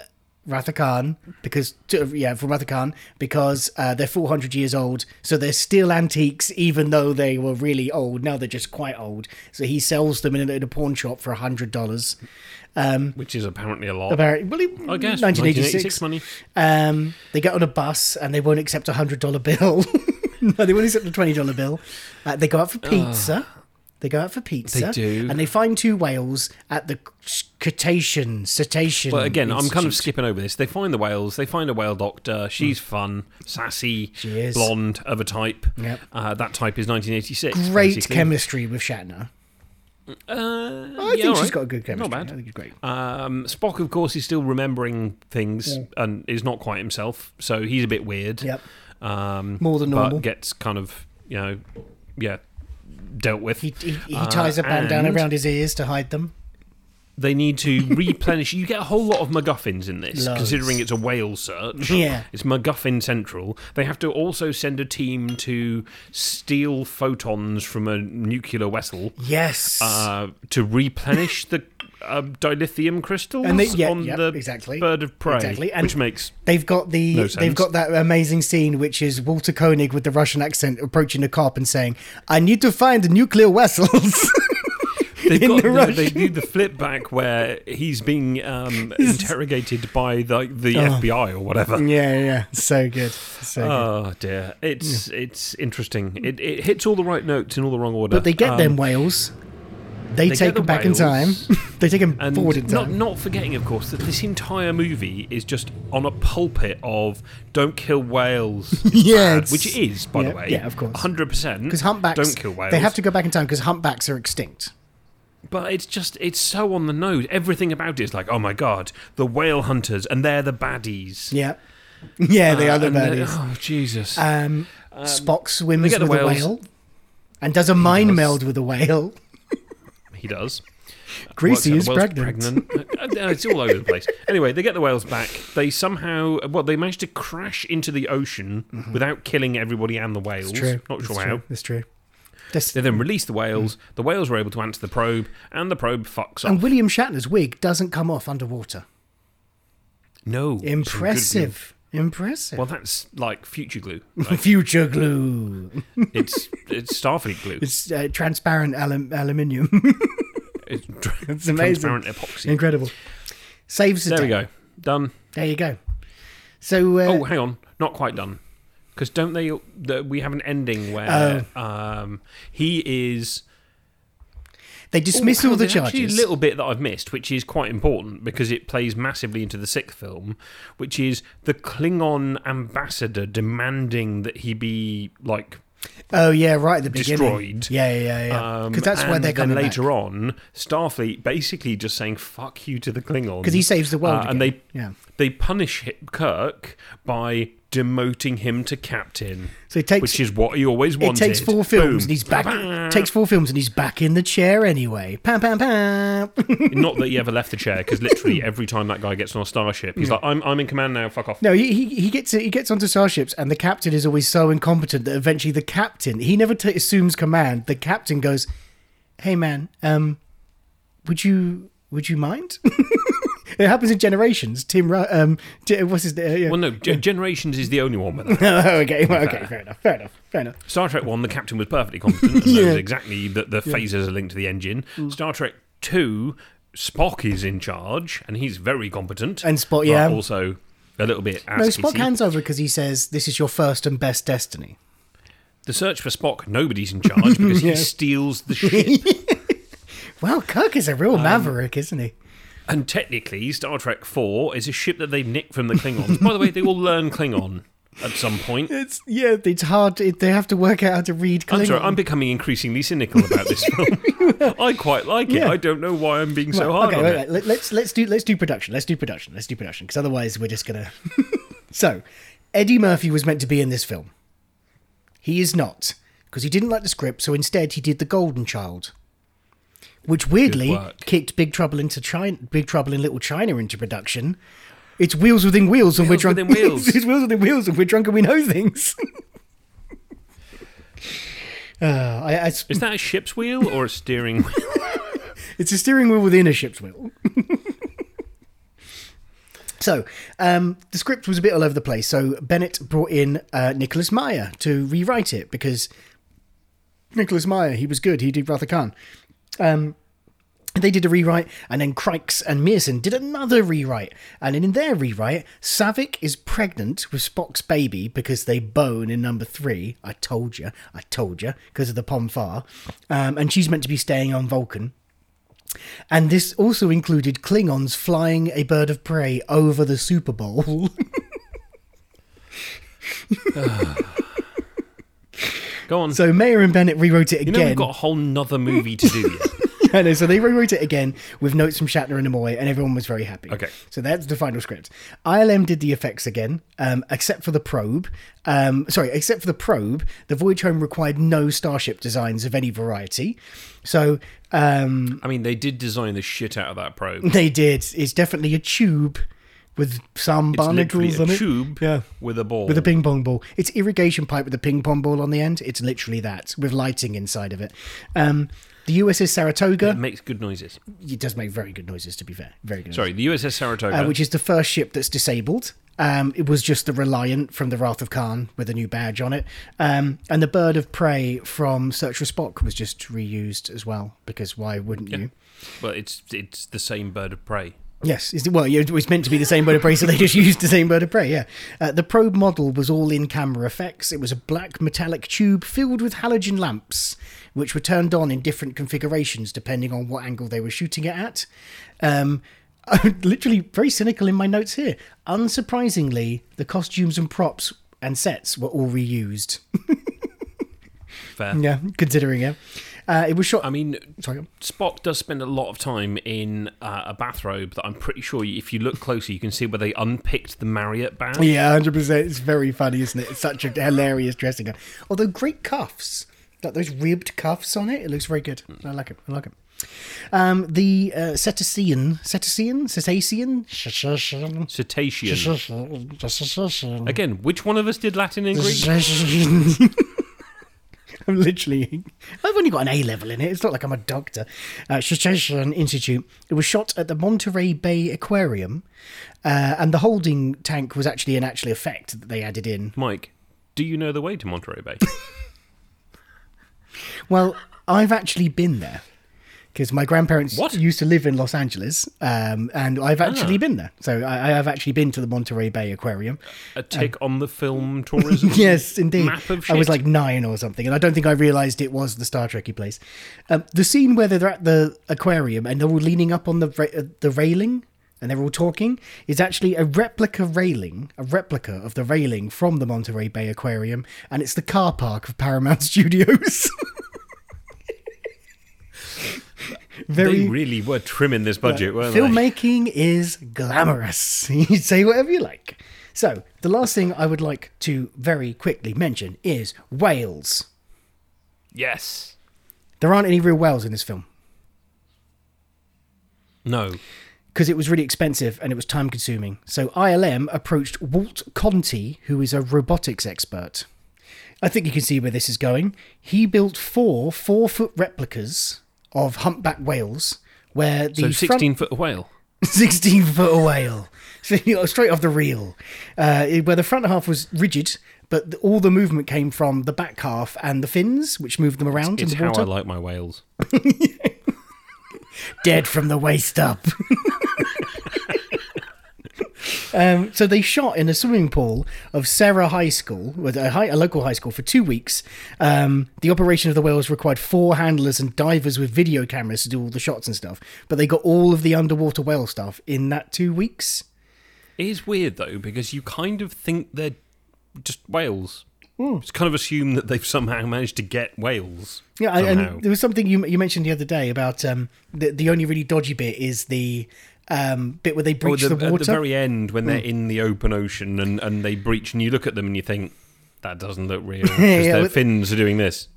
Wrath of Khan because to, yeah, from Wrath of Khan because uh, they're four hundred years old, so they're still antiques, even though they were really old. Now they're just quite old. So he sells them in a, in a pawn shop for hundred dollars. Which is apparently a lot. Apparently, well, I guess 1986 money. Um, they get on a bus and they won't accept a hundred dollar bill. no, they won't accept a twenty dollar bill. Uh, they go out for pizza. They go out for pizza. They do. and they find two whales at the cetacean cetacean. But again, I'm kind of skipping over this. They find the whales. They find a whale doctor. She's fun, sassy, Hmm. She is. blonde of a type. Yep. Uh, that type is 1986. Great basically. chemistry with Shatner. Uh, I yeah, think all she's right. got a good chemistry. Not bad. I think it's great. Um, Spock, of course, is still remembering things and is not quite himself, so he's a bit weird. Yep. Um, More than normal. But gets kind of, you know, yeah, dealt with. He, he, he Uh, ties a bandana around his ears to hide them. They need to replenish. you get a whole lot of MacGuffins in this, Loads. considering it's a whale search. Yeah. It's MacGuffin Central. They have to also send a team to steal photons from a nuclear vessel Yes. uh, to replenish the uh, dilithium crystals And they- yeah, on the exactly. bird of prey, Exactly, and- which makes They've got the No they've got that amazing scene which is Walter Koenig with the Russian accent approaching the cop and saying, "I need to find nuclear vessels." They've got the they do the flip back where he's being um, interrogated by the, the FBI or whatever. yeah, yeah, so good, so good. Oh dear, it's it's interesting. It, it hits all the right notes in all the wrong order. But they get Um, them whales. They, they take them back in time. they take him forward in time. not forgetting, of course, that this entire movie is just on a pulpit of "Don't kill whales," Yeah, bad, which it is, by yeah, the way. yeah, of course. hundred percent. Because humpbacks, don't kill whales. they have to go back in time because humpbacks are extinct. But it's just it's so on the nose. Everything about it is like, oh my god, the whale hunters, and they're the baddies. Yeah, yeah, they Uh, are the baddies. Oh Jesus! Um, Spock swims with a whale and does a mind meld with a whale. He does. Greasy is out the whale's pregnant. pregnant. Uh, it's all over the place. Anyway, they get the whales back. They somehow, well, they manage to crash into the ocean without killing everybody and the whales. It's true. Not It's sure true. how. It's true. They then release the whales. The whales are able to answer the probe, and the probe fucks off. and William Shatner's wig doesn't come off underwater. no, Impressive. Impressive. Well, that's like future glue. Right? Future glue. it's it's Starfleet glue. It's uh, transparent alum- aluminium. It's, tr- It's amazing. transparent epoxy. Incredible. Saves the There we go. Done. There you go. So, uh, Oh, hang on, not quite done. Because don't they? The, we have an ending where Oh. um, he is. They dismiss Oh, all the charges. a little bit that I've missed, which is quite important because it plays massively into the sixth film, which is the Klingon ambassador demanding that he be like Oh yeah, right at the beginning. destroyed. Yeah, yeah, yeah. Um, Because that's where they're then coming later back. on, Starfleet basically just saying "fuck you" to the Klingons 'Cause he saves the world uh, and they Yeah. They punish Kirk by demoting him to captain. So it takes- which is what he always wanted. It takes four films Boom. and he's back. takes four films and he's back in the chair anyway. Pam pam pam. Not that he ever left the chair, because literally every time that guy gets on a starship, he's like, "I'm I'm in command now. Fuck off." no, he, he he gets he gets onto starships and the captain is always so incompetent that eventually the captain he never t- assumes command. The captain goes, "Hey man, um, would you would you mind?" it happens in generations. Tim, um, what's his name? Uh, yeah. Well, no, Ge- Generations is the only one that. oh, okay, well, okay, fair enough, fair enough, fair enough. Star Trek One, the captain was perfectly competent and Yeah. knows exactly that the phasers are linked to the engine. Star Trek Two, Spock is in charge and he's very competent. And Spock, yeah. also a little bit. No, Spock hands over because he says, "This is your first and best destiny." The search for Spock, nobody's in charge because Yeah. he steals the ship. Well, Kirk is a Um, real maverick, isn't he? And technically, Star Trek Four is a ship that they nicked from the Klingons. By the way, they will learn Klingon at some point. It's yeah, it's hard. It, they have to work out how to read. I'm sorry, I'm becoming increasingly cynical about this film. I quite like it. Yeah. I don't know why I'm being so hard okay, on wait, it. wait, let's let's do let's do production. Let's do production. Let's do production because otherwise we're just gonna. so, Eddie Murphy was meant to be in this film. He is not because he didn't like the script. So instead, he did The Golden Child, which weirdly kicked Big Trouble into China, Big Trouble in Little China into production. It's wheels within wheels, and Wheels we're drunk. wheels. it's wheels within wheels, and we're drunk, and we know things. uh, I, I, Is that a ship's wheel or a steering wheel? It's a steering wheel within a ship's wheel. so, um, the script was a bit all over the place. So, Bennett brought in uh, Nicholas Meyer to rewrite it because Nicholas Meyer, he was good. He did Wrath of Khan. Um, they did a rewrite, and then Krikes and Meerson did another rewrite. And in their rewrite, Saavik is pregnant with Spock's baby because they bone in number three. I told you, I told you, because of the Pon farr. Um, and she's meant to be staying on Vulcan. And this also included Klingons flying a bird of prey over the Super Bowl. Go on. so Meyer and Bennett rewrote it you again. know we've got a whole nother movie to do. I know, so they rewrote it again with notes from Shatner and Nimoy, and everyone was very happy. Okay. So that's the final script. ILM did the effects again, um, except for the probe. Um, sorry, except for the probe, the Voyage Home required no starship designs of any variety. So um, I mean, they did design the shit out of that probe. they did. It's definitely a tube with some It's barnacles on it. tube Yeah. with a ball. With a ping pong ball. It's irrigation pipe with a ping pong ball on the end. It's literally that, with lighting inside of it. Um, the USS Saratoga. It makes good noises. It does make very good noises, to be fair. Very good. Sorry, the USS Saratoga. uh, which is the first ship that's disabled. Um, it was just the Reliant from the Wrath of Khan with a new badge on it, um, and the Bird of Prey from Search for Spock was just reused as well because why wouldn't you? well, it's it's the same bird of prey. Yes, it's, well, yeah, it was meant to be the same bird of prey, so they just used the same bird of prey. Yeah, uh, the probe model was all in camera effects. It was a black metallic tube filled with halogen lamps, which were turned on in different configurations depending on what angle they were shooting it at. Um, I'm literally very cynical in my notes here. Unsurprisingly, the costumes and props and sets were all reused. Fair. yeah, considering it. Uh, it was shot. I mean, Sorry. Spock does spend a lot of time in uh, a bathrobe that I'm pretty sure if you look closer, you can see where they unpicked the Marriott badge. Yeah, hundred percent. It's very funny, isn't it? It's such a hilarious dressing gown. Although great cuffs, like those ribbed cuffs on it, it looks very good. I like it. I like it. Um, the uh, cetacean, cetacean, cetacean, Cetacean. cetacean. Again, which one of us did Latin and Greek? I'm literally. I've only got an A level in it. It's not like I'm a doctor. Uh, Institute. It was shot at the Monterey Bay Aquarium, uh, and the holding tank was actually an actual effect that they added in. Mike, do you know the way to Monterey Bay? Well, I've actually been there because my grandparents What? used to live in Los Angeles, um, and I've actually Ah. been there. So I, I have actually been to the Monterey Bay Aquarium. A tick on the film tourism? Yes, indeed. Map of I was like nine or something, and I don't think I realised it was the Star Trekky place. Um, the scene where they're at the aquarium and they're all leaning up on the ra- uh, the railing and they're all talking is actually a replica railing, a replica of the railing from the Monterey Bay Aquarium, and it's the car park of Paramount Studios. Very they really were trimming this budget, weren't they? filmmaking is glamorous. you say whatever you like. So the last thing I would like to very quickly mention is whales. Yes. There aren't any real whales in this film No. because it was really expensive and it was time consuming. So ILM approached Walt Conti, who is a robotics expert. I think you can see where this is going. He built four four foot replicas of humpback whales, where the So front- 16 foot whale. 16 foot whale. So, you know, straight off the reel. Uh, where the front half was rigid, but the, all the movement came from the back half and the fins, which moved them around It's in the how. I like my whales. Dead from the waist up. Um, so they shot in a swimming pool of Sarah High School, a, high, a local high school, for two weeks. Um, the operation of the whales required four handlers and divers with video cameras to do all the shots and stuff. But they got all of the underwater whale stuff in that two weeks. It is weird though because you kind of think they're just whales. Hmm. Just kind of assume that they've somehow managed to get whales. Yeah, somehow. and there was something you you mentioned the other day about um, the the only really dodgy bit is the um, bit where they Oh, breach the, the, at the very end when they're Mm. in the open ocean and, and they breach and you look at them and you think that doesn't look real because Yeah, their fins are doing this.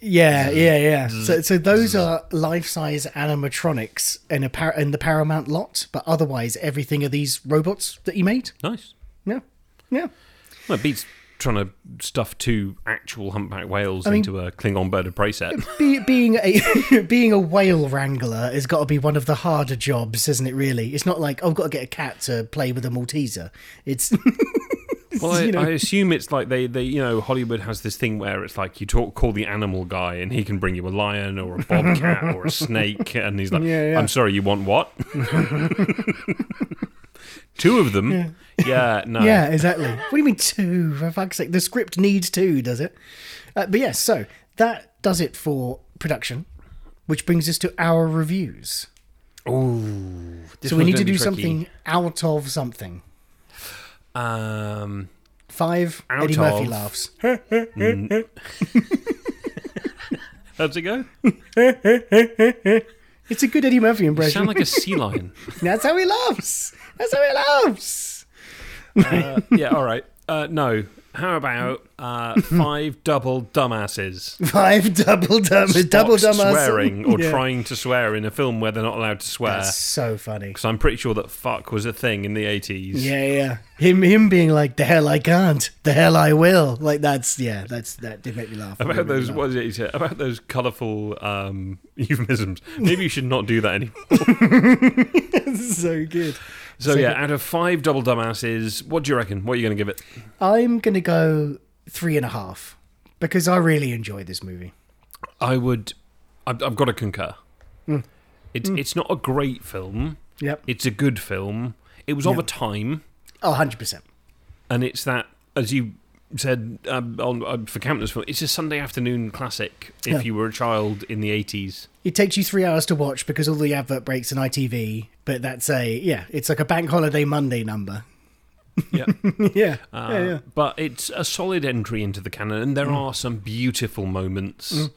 Yeah, yeah, yeah. So so those are life size animatronics in a par- in the Paramount lot, but otherwise everything are these robots that he made. Nice. Yeah, yeah. Well, it beats trying to stuff two actual humpback whales I mean- into a Klingon bird of prey set. Be, being a being a whale wrangler has got to be one of the harder jobs, isn't it? Really, it's not like oh, I've got to get a cat to play with a Malteser. It's Well, I, you know. I assume it's like they, they, you know, Hollywood has this thing where it's like you talk, call the animal guy, and he can bring you a lion or a bobcat or a snake, and he's like, Yeah, yeah. "I'm sorry, you want what? Two of them? Yeah, no. Yeah, exactly. What do you mean two? For fuck's sake, the script needs two, does it? Uh, but yes, so that does it for production, which brings us to our reviews. Ooh, so we need gonna do tricky. something out of something. Um, Five Out Eddie Murphy of- laughs. Mm. how's it go? It's a good Eddie Murphy You impression. sound like a sea lion. That's how he laughs. That's how he laughs. Uh, yeah, all right. Uh, no. How about uh, five double dumbasses? Five double dumb, double dumb swearing or Yeah. trying to swear in a film where they're not allowed to swear. That's so funny. Because I'm pretty sure that fuck was a thing in the 80s. Yeah, yeah. Him, him being like, "The hell I can't, the hell I will." Like that's yeah, that's that did make me laugh. It About made me those, laugh. what did he say? About those colourful um, euphemisms. Maybe you should not do that anymore. so good. So, yeah, out of five double dumbasses, what do you reckon? What are you going to give it? I'm gonna go three and a half because I really enjoyed this movie. I would. I've, I've got to concur. Mm. It's Mm. it's not a great film. Yep. It's a good film. It was of Yeah. a time, Oh, 100 percent. and it's that, as you said um, on uh, for film, it's a Sunday afternoon classic. If Yeah. you were a child in the eighties, It takes you three hours to watch because all the advert breaks in ITV. But that's a yeah, it's like a bank holiday Monday number. Yeah. yeah. Uh, yeah, yeah. But it's a solid entry into the canon, and there Mm. are some beautiful moments. Mm.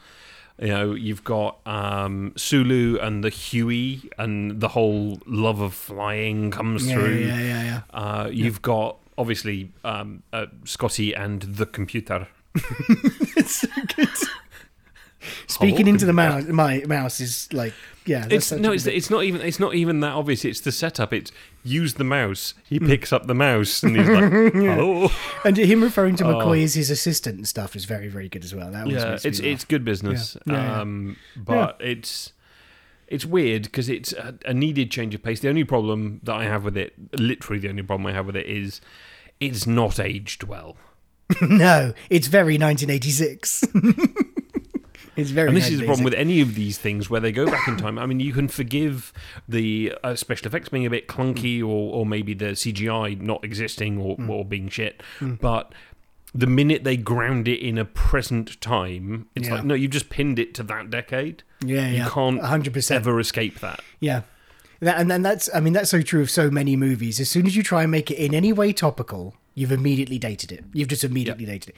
You know, you've got um, Sulu and the Huey, and the whole love of flying comes Yeah, through. yeah, yeah, yeah. Uh, you've got obviously um, uh, Scotty and the computer. it's so good. Speaking into the mouse, my mouse is like yeah. It's no, it's, it's not even it's not even that obvious. It's the setup. It's use the mouse. He Hmm. picks up the mouse and he's like, "Hello." and him referring to Oh. McCoy as his assistant and stuff is very very good as well. That yeah, it's laugh. it's good business. Yeah, yeah, yeah. Um, but it's it's weird because it's a, a needed change of pace. The only problem that I have with it, literally the only problem I have with it, is it's not aged well. no, it's very 1986. it's very. and this is the problem with any of these things where they go back in time. I mean, you can forgive the uh, special effects being a bit clunky, or, or maybe the CGI not existing or, Mm. or being shit. Mm. But the minute they ground it in a present time, it's Yeah. like no, you've just pinned it to that decade. Yeah, you yeah, can't 100%. ever escape that. Yeah. That, and then that's, I mean, that's so true of so many movies. As soon as you try and make it in any way topical, you've immediately dated it. You've just immediately dated it.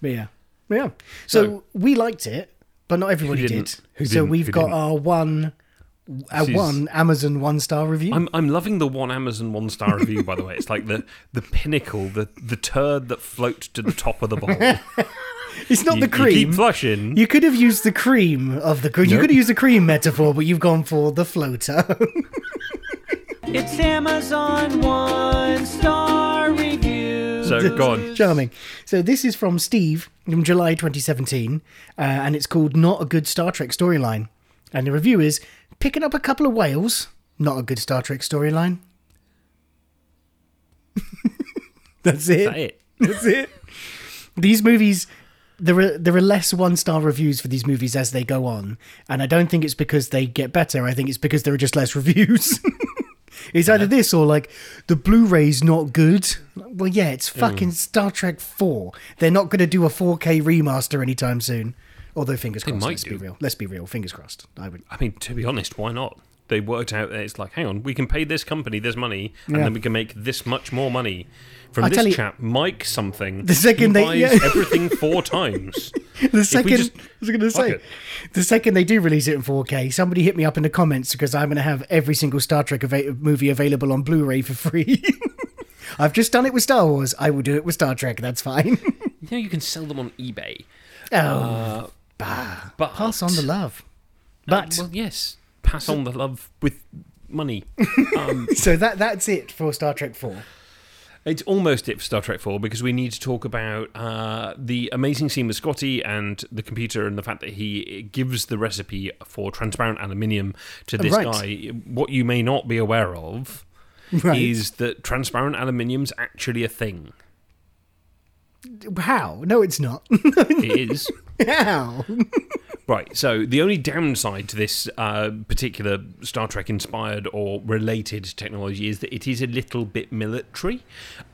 But yeah. But yeah. So So- we liked it, but not everybody did. So didn't? we've Who got didn't? our one a This one Amazon one star review. I'm I'm loving the one Amazon one star review. By the way, it's like the the pinnacle, the the turd that floats to the top of the bowl. it's not you, the you cream. keep flushing. You could have used the cream of the. Cream you could have used the cream metaphor, but you've gone for the floater. It's Amazon one star review. so go on. Charming. So this is from Steve from July 2017, uh, and it's called "Not a Good Star Trek Storyline." And the review is picking up a couple of whales. Not a good Star Trek storyline. That's it. That it? That's it. These movies, there are there are less one star reviews for these movies as they go on, and I don't think it's because they get better. I think it's because there are just less reviews. it's either this or like the Blu-ray's not good. Well, yeah, it's Hmm. fucking Star Trek Four. They're not going to do a 4K remaster anytime soon. Although fingers They crossed. might let's be real. Let's be real. Fingers crossed. I would. I mean, to be honest, why not? They worked out that it's like, hang on, we can pay this company this money, and Yeah. then we can make this much more money from I tell this you- chap, Mike something. The second they- buys yeah. everything four times. The second, just- I was going to fuck say, it. the second they do release it in 4K, somebody hit me up in the comments because I'm going to have every single Star Trek ava- movie available on Blu-ray for free. I've just done it with Star Wars. I will do it with Star Trek. That's fine. You know, you can sell them on eBay. oh, uh, But pass on the love. But well, yes, pass on the love with money. so that that's it for Star Trek 4. It's almost it for Star Trek 4 because we need to talk about uh, the amazing scene with Scotty and the computer and the fact that he gives the recipe for transparent aluminium to this Right. guy. What you may not be aware of Right. is that transparent aluminium's actually a thing. How? No, it's not. It is. Right, so the only downside to this uh, particular Star Trek inspired or related technology is that it is a little bit military.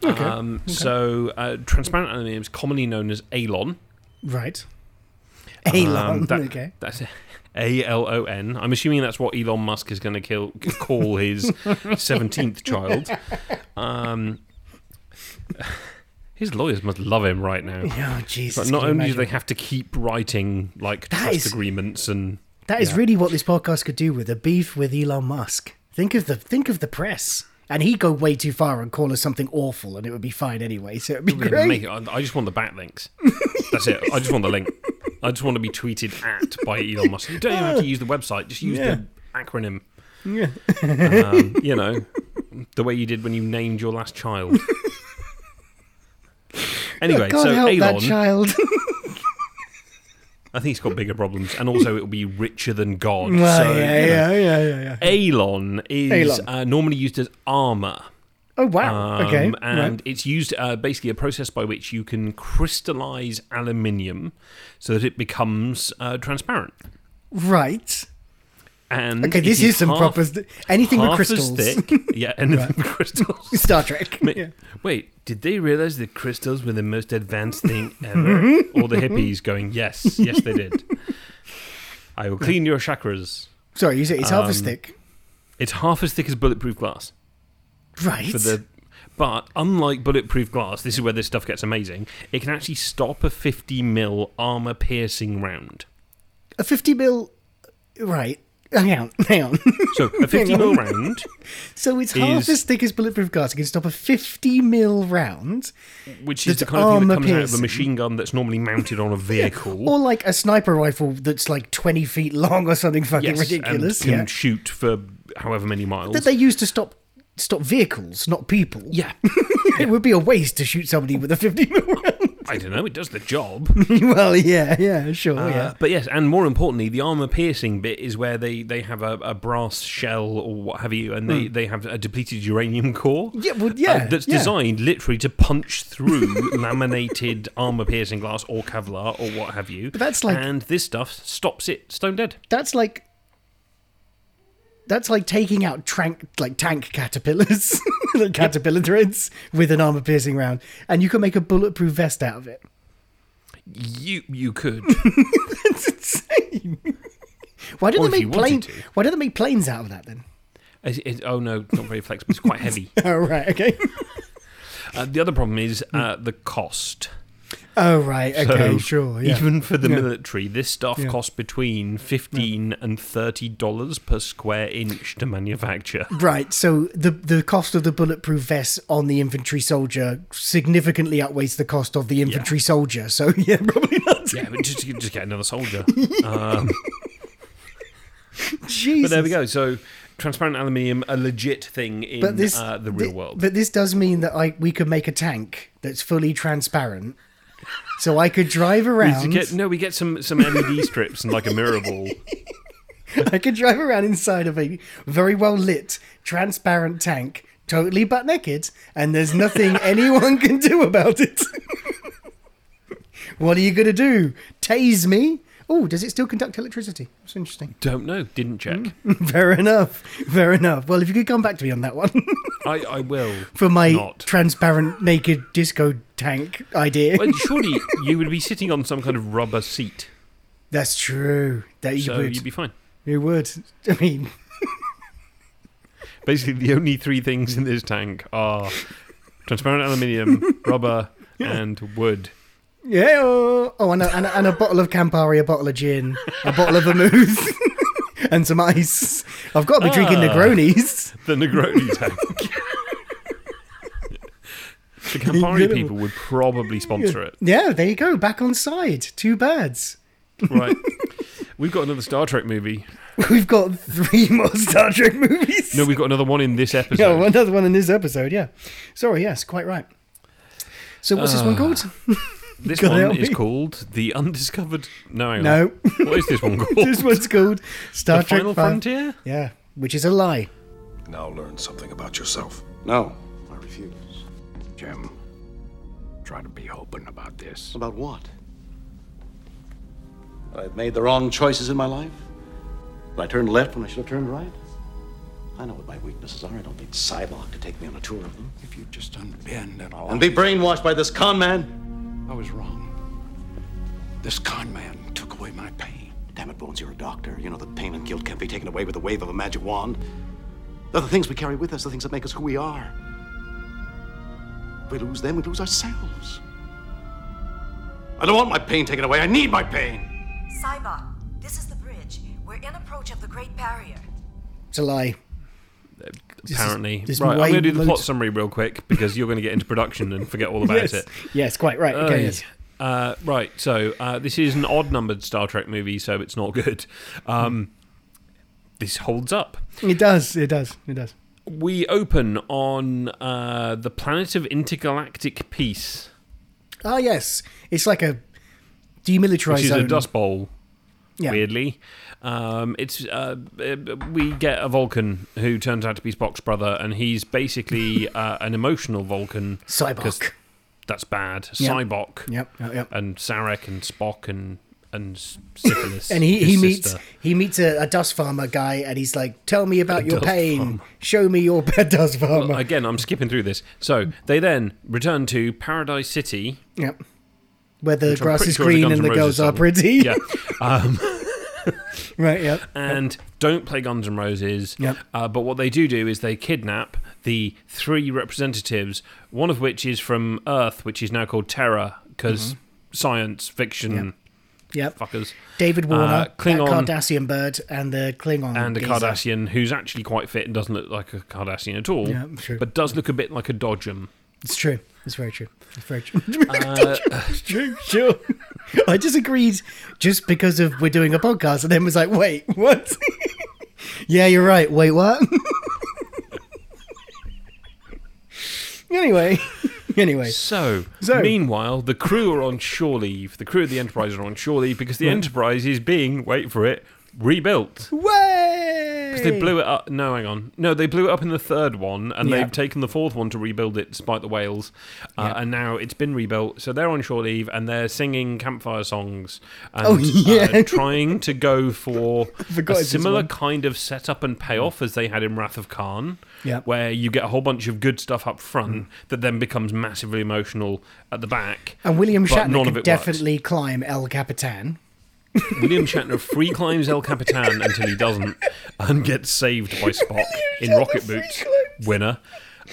Okay, Um, So, uh, transparent aluminium is commonly known as ALON. Right. Elon. Um, that- okay. That's A L O N. I'm assuming that's what Elon Musk is going to kill call his 17th child. Um, his lawyers must love him right now. Oh, Jesus. But not only do they have to keep writing like That trust is- agreements and That is Yeah. really what this podcast could do with a beef with Elon Musk. Think of the think of the press, and he'd go way too far and call us something awful, and it would be fine anyway. So it'd be great. make it- I I just want the backlinks. That's it. I just want the link. I just want to be tweeted at by Elon Musk. You don't even have to use the website. Just use Yeah. the acronym. Yeah. Um, you know, the way you did when you named your last child. Anyway, I can't so help Elon, that child. I think he's got bigger problems, and also it will be richer than God. well, so, yeah, you know. yeah, yeah, yeah, yeah. Elon is Elon. Uh, normally used as armor. Oh wow. Um, okay. And right. it's used uh, basically a process by which you can crystallize aluminium so that it becomes uh, transparent. right. And Okay, this is some half- proper st- anything with crystals. thick. Yeah, anything with crystals. Star Trek. Ma- Yeah. Wait, did they realize that crystals were the most advanced thing ever? All the hippies going, yes, yes, they did. I will clean your chakras. Sorry, you say it's half as Um, thick. It's half as thick as bulletproof glass. Right. for the but unlike bulletproof glass this is where this stuff gets amazing it can actually stop a 50 mil armor piercing round a fifty mil. Right. Hang on. Hang on. so a 50 Hang mil round so it's half Is- as thick as bulletproof glass. It can stop a fifty mil round, which is That's the kind of thing that comes out of a machine gun that's normally mounted on a vehicle or like a sniper rifle that's like twenty feet long or something fucking yes, ridiculous. and can Yeah. shoot for however many miles That they use to stop stop vehicles, not people. yeah It would be a waste to shoot somebody with a 50 mil round. I don't know it does the job well, yeah, yeah, sure, Uh, yeah. But yes, and more importantly, the armor piercing bit is where they, they have a, a brass shell or what have you, and they, they have a depleted uranium core. Yeah, well, uh, yeah, that's yeah. designed literally to punch through laminated armor piercing glass or Kevlar or what have you. But that's like- and this stuff stops it stone dead. That's like that's like taking out trank, like tank caterpillars, like caterpillar threads with an armor piercing round, and you can make a bulletproof vest out of it. You you could. that's insane. Why don't Or they make wanted plane? to. Why don't they make planes out of that then? Oh no, not very flexible. It's quite heavy. Oh right, okay. Uh, the other problem is uh, the cost. Oh right, okay, So sure. Yeah. Even for the Yeah. military, this stuff Yeah. costs between fifteen and thirty dollars per square inch to manufacture. Right, so the the cost of the bulletproof vest on the infantry soldier significantly outweighs the cost of the infantry soldier. So yeah, probably not. Yeah, but just just get another soldier. Um, Jesus. but there we go. So transparent aluminium, a legit thing in But this uh, the real thi- world. But this does mean that I we could make a tank that's fully transparent, so I could drive We around. get, no, we get some some LED strips and like a mirror ball. I could drive around inside of a very well lit, transparent tank, totally butt naked, and there's nothing anyone can do about it. what are you gonna do? Tase me? Oh, does it still conduct electricity? That's interesting. Don't know. Didn't check. Mm. Fair enough. Fair enough. Well, if you could come back to me on that one I, I will. for my Not. transparent naked disco tank idea. Well, surely you would be sitting on some kind of rubber seat, That's true. That you so would. you'd be fine. You would. I mean, Basically, the only three things in this tank are transparent aluminium, rubber, and wood. Yeah. Oh, oh and, a, and, a, and a bottle of Campari, a bottle of gin, a bottle of vermouth, and some ice. I've got to be drinking Ah. Negronis. The Negroni tank. the Campari people would probably sponsor it. Yeah, there you go. Back on side. Two birds. Right. We've got another Star Trek movie. We've got three more Star Trek movies. No, we've got another one in this episode. Yeah, another one in this episode. Yeah. Sorry. Yes, quite right. So what's this one called? This God one is me. called The Undiscovered. No, hang on. No. What is this one called? this one's called Star The Trek Final Five- Frontier? Yeah, which is a lie. Now learn something about yourself. No, I refuse. Jim, try to be open about this. About what? I've made the wrong choices in my life? I turned left when I should have turned right? I know what my weaknesses are. I don't need Psylocke to take me on a tour of them. If you just unbend and all. And be brainwashed by this con man? I was wrong. This con man took away my pain. Damn it, Bones, you're a doctor. You know that pain and guilt can't be taken away with the wave of a magic wand. They're the things we carry with us, the things that make us who we are. If we lose them, we lose ourselves. I don't want my pain taken away. I need my pain. Sybok, this is the bridge. We're in approach of the Great Barrier. It's a lie. Apparently. this is right, I'm going to do the plot summary real quick because you're going to get into production and forget all about yes. it. Yes, quite right. Okay. Uh, yes. uh, right, so uh, this is an odd numbered Star Trek movie, so it's not good. Um, this holds up. It does. It does. It does. We open on uh, the planet of intergalactic peace, Ah, yes. It's like a demilitarized which is zone. a dust bowl. Yeah. Weirdly, um, it's uh, we get a Vulcan who turns out to be Spock's brother, and he's basically uh, an emotional Vulcan. Sybok. That's bad. Yep. Sybok. Yep, yep, yep. And Sarek and Spock and and syphilis. And he, he meets sister. he meets a, a dust farmer guy, and he's like, "Tell me about A your pain. Show me your bad dust farmer." Well, again, I'm skipping through this. So they then return to Paradise City. yep. Where the grass is sure is a green and the girls are pretty. Yeah. Um, right. Yep. and don't play Guns N' Roses. Yep. Uh, but what they do do is they kidnap the three representatives, one of which is from Earth, which is now called Terra, because science fiction Mm-hmm. Yep. fuckers. David Warner, Uh, Klingon Cardassian bird, and the Klingon and a geezer. Cardassian who's actually quite fit and doesn't look like a Cardassian at all, Yeah, true. but does look a bit like a Dodgem. It's true. It's very true. It's very true. Uh, it's true. Sure. I disagreed just because of we're doing a podcast, and then was like, "Wait, what?" yeah, you're right. Wait, what? anyway, anyway. So, So- meanwhile, the crew are on shore leave. The crew of the Enterprise are on shore leave because the Enterprise is being, wait for it, rebuilt. Way! Because they blew it up. No, hang on. No, they blew it up in the third one, and Yeah. they've taken the fourth one to rebuild it despite the whales. Uh, Yeah. And now it's been rebuilt. So they're on shore leave and they're singing campfire songs and Oh, yeah. uh, trying to go for forgot a similar one. kind of setup and payoff as they had in Wrath of Khan. Yeah. Where you get a whole bunch of good stuff up front that then becomes massively emotional at the back. And William but Shatner none of could it works. definitely climb El Capitan. William Shatner free climbs El Capitan until he doesn't and gets saved by Spock in Rocket Boots. Winner.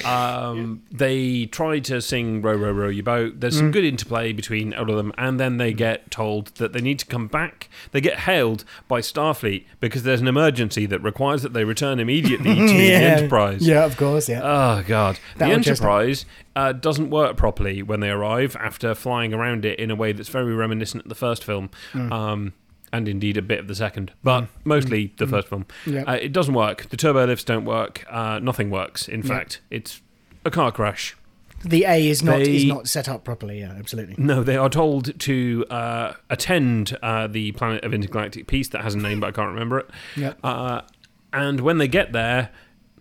Um, they try to sing "Row, row, row your boat." There's some Mm. good interplay between all of them, and then they get told that they need to come back. They get hailed by Starfleet because there's an emergency that requires that they return immediately to the Enterprise. Yeah, of course, yeah. Oh god, That the would just- Enterprise uh, doesn't work properly when they arrive after flying around it in a way that's very reminiscent of the first film. Mm. Um, and indeed a bit of the second, but mostly the Mm. first film. Yeah. Uh, it doesn't work. The turbo lifts don't work. Uh, nothing works. In Yeah. fact, it's a car crash. The A is not is not set up properly. Yeah, absolutely. No, they are told to uh, attend uh, the planet of intergalactic peace that has a name, but I can't remember it. Yep. Uh, and when they get there,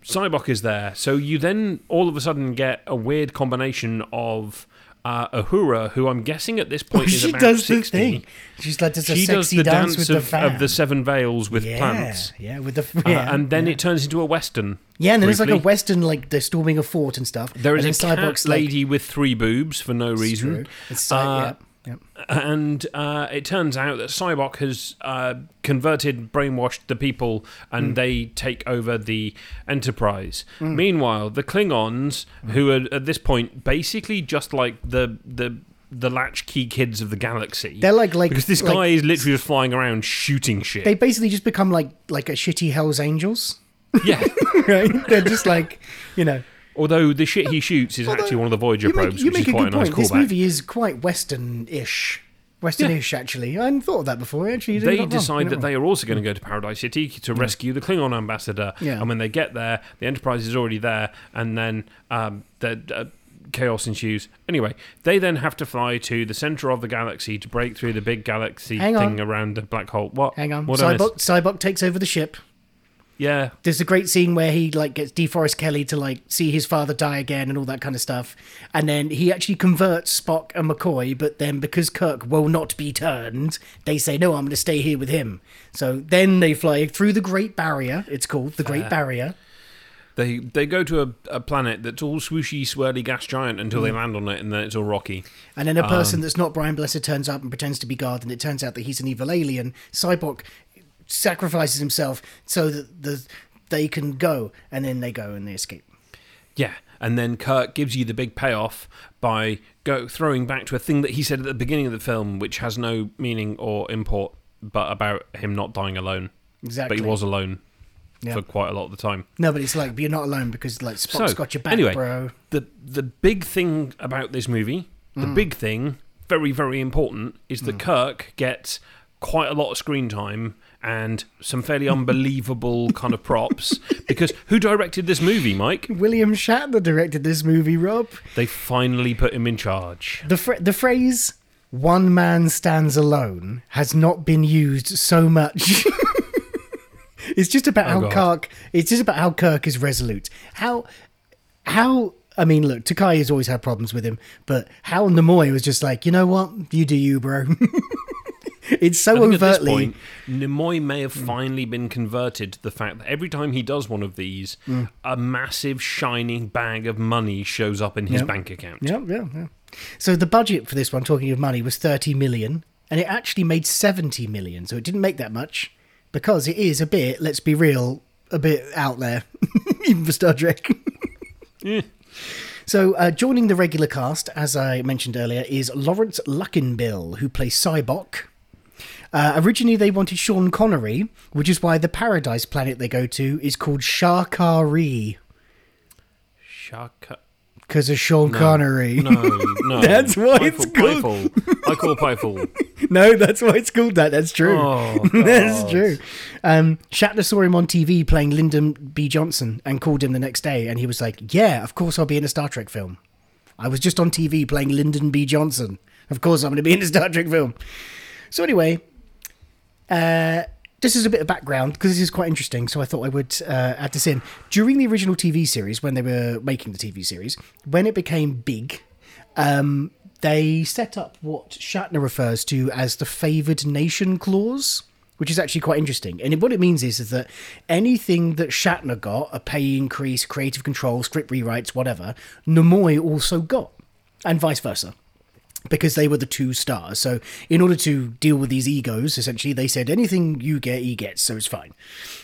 Sybok is there. So you then all of a sudden get a weird combination of uh, Uhura, who I'm guessing at this point is she about does 60. the thing. She's like does a she sexy does the dance, dance, with of, the of the seven veils with yeah, plants. Yeah, with the Uh, yeah, and then yeah. it turns into a western. Yeah, and then it's like a western, like they're storming a fort and stuff. There is a cat Cyborg's like- lady with three boobs for no reason. It's, uh, Uh, yeah, And uh, it turns out that Sybok has uh, converted, brainwashed the people, and Hmm. they take over the Enterprise. Mm. Meanwhile, the Klingons, who are at this point basically just like the the the latchkey kids of the galaxy. They're like- like- because this like- guy is literally just flying around shooting shit. They basically just become like like a shitty Hell's Angels. yeah, right? They're just like you know. Although the shit he shoots is actually one of the Voyager You probes, you which make is a quite good a nice point. This callback. movie is quite Western-ish. Western-ish, actually. I hadn't thought of that before. Actually, they decide that they are also going to go to Paradise City to rescue the Klingon ambassador. Yeah. And when they get there, the Enterprise is already there, and then um, the uh, chaos ensues. Anyway, they then have to fly to the center of the galaxy to break through the big galaxy Hang thing on. around the black hole. What? Hang on. What? Sybok, Sybok takes over the ship. Yeah. There's a great scene where he like gets DeForest Kelley to like see his father die again and all that kind of stuff. And then he actually converts Spock and McCoy, but then because Kirk will not be turned, they say, No, I'm gonna stay here with him. So then they fly through the Great Barrier, it's called the Great Fair. Barrier. They they go to a, a planet that's all swooshy, swirly gas giant until they Mm. land on it, and then it's all rocky. And then a person Um, that's not Brian Blessed turns up and pretends to be God, and it turns out that he's an evil alien. Sybok sacrifices himself so that the they can go, and then they go and they escape. Yeah, and then Kirk gives you the big payoff by go throwing back to a thing that he said at the beginning of the film, which has no meaning or import, but about him not dying alone. Exactly. But he was alone Yeah. for quite a lot of the time. No, but it's like you're not alone because like Spock's so, got your back, anyway, bro. the the big thing about this movie, the Mm. big thing, very very important, is that Kirk gets quite a lot of screen time and some fairly hmm. unbelievable kind of props because who directed this movie, Mike? William Shatner directed this movie, Rob. They finally put him in charge. The fr- the phrase "one man stands alone" has not been used so much. it's just about Oh, how God. Kirk. It's just about how Kirk is resolute. How how. I mean, look, Takei has always had problems with him, but how Nimoy was just like, you know what, you do you, bro. it's so overtly. At this point, Nimoy may have finally been converted to the fact that every time he does one of these, Mm. a massive shining bag of money shows up in his Yep. bank account. Yeah, yeah, yeah. So the budget for this one, talking of money, was 30 million, and it actually made 70 million. So it didn't make that much because it is a bit, let's be real, a bit out there, even for Star Trek. Yeah. So uh, joining the regular cast, as I mentioned earlier, is Laurence Luckinbill, who plays Sybok. Uh, originally, they wanted Sean Connery, which is why the Paradise planet they go to is called Sha Ka Ree Shaka. because of Sean No, Connery. No, no. That's why it's called. Pyfel. I call Pyfel. No, that's why it's called that. That's true. Oh, that's true. Um, Shatner saw him on TV playing Lyndon B. Johnson and called him the next day, and he was like, "Yeah, of course I'll be in a Star Trek film. I was just on TV playing Lyndon B. Johnson. Of course I'm going to be in a Star Trek film." So anyway, this is a bit of background because this is quite interesting. So I thought I would uh, add this in during the original TV series when they were making the TV series. When it became big, um, they set up what Shatner refers to as the favoured nation clause, which is actually quite interesting. And what it means is, is that anything that Shatner got, a pay increase, creative control, script rewrites, whatever, Nimoy also got, and vice versa. Because they were the two stars. So, in order to deal with these egos, essentially, they said anything you get, he gets, so it's fine.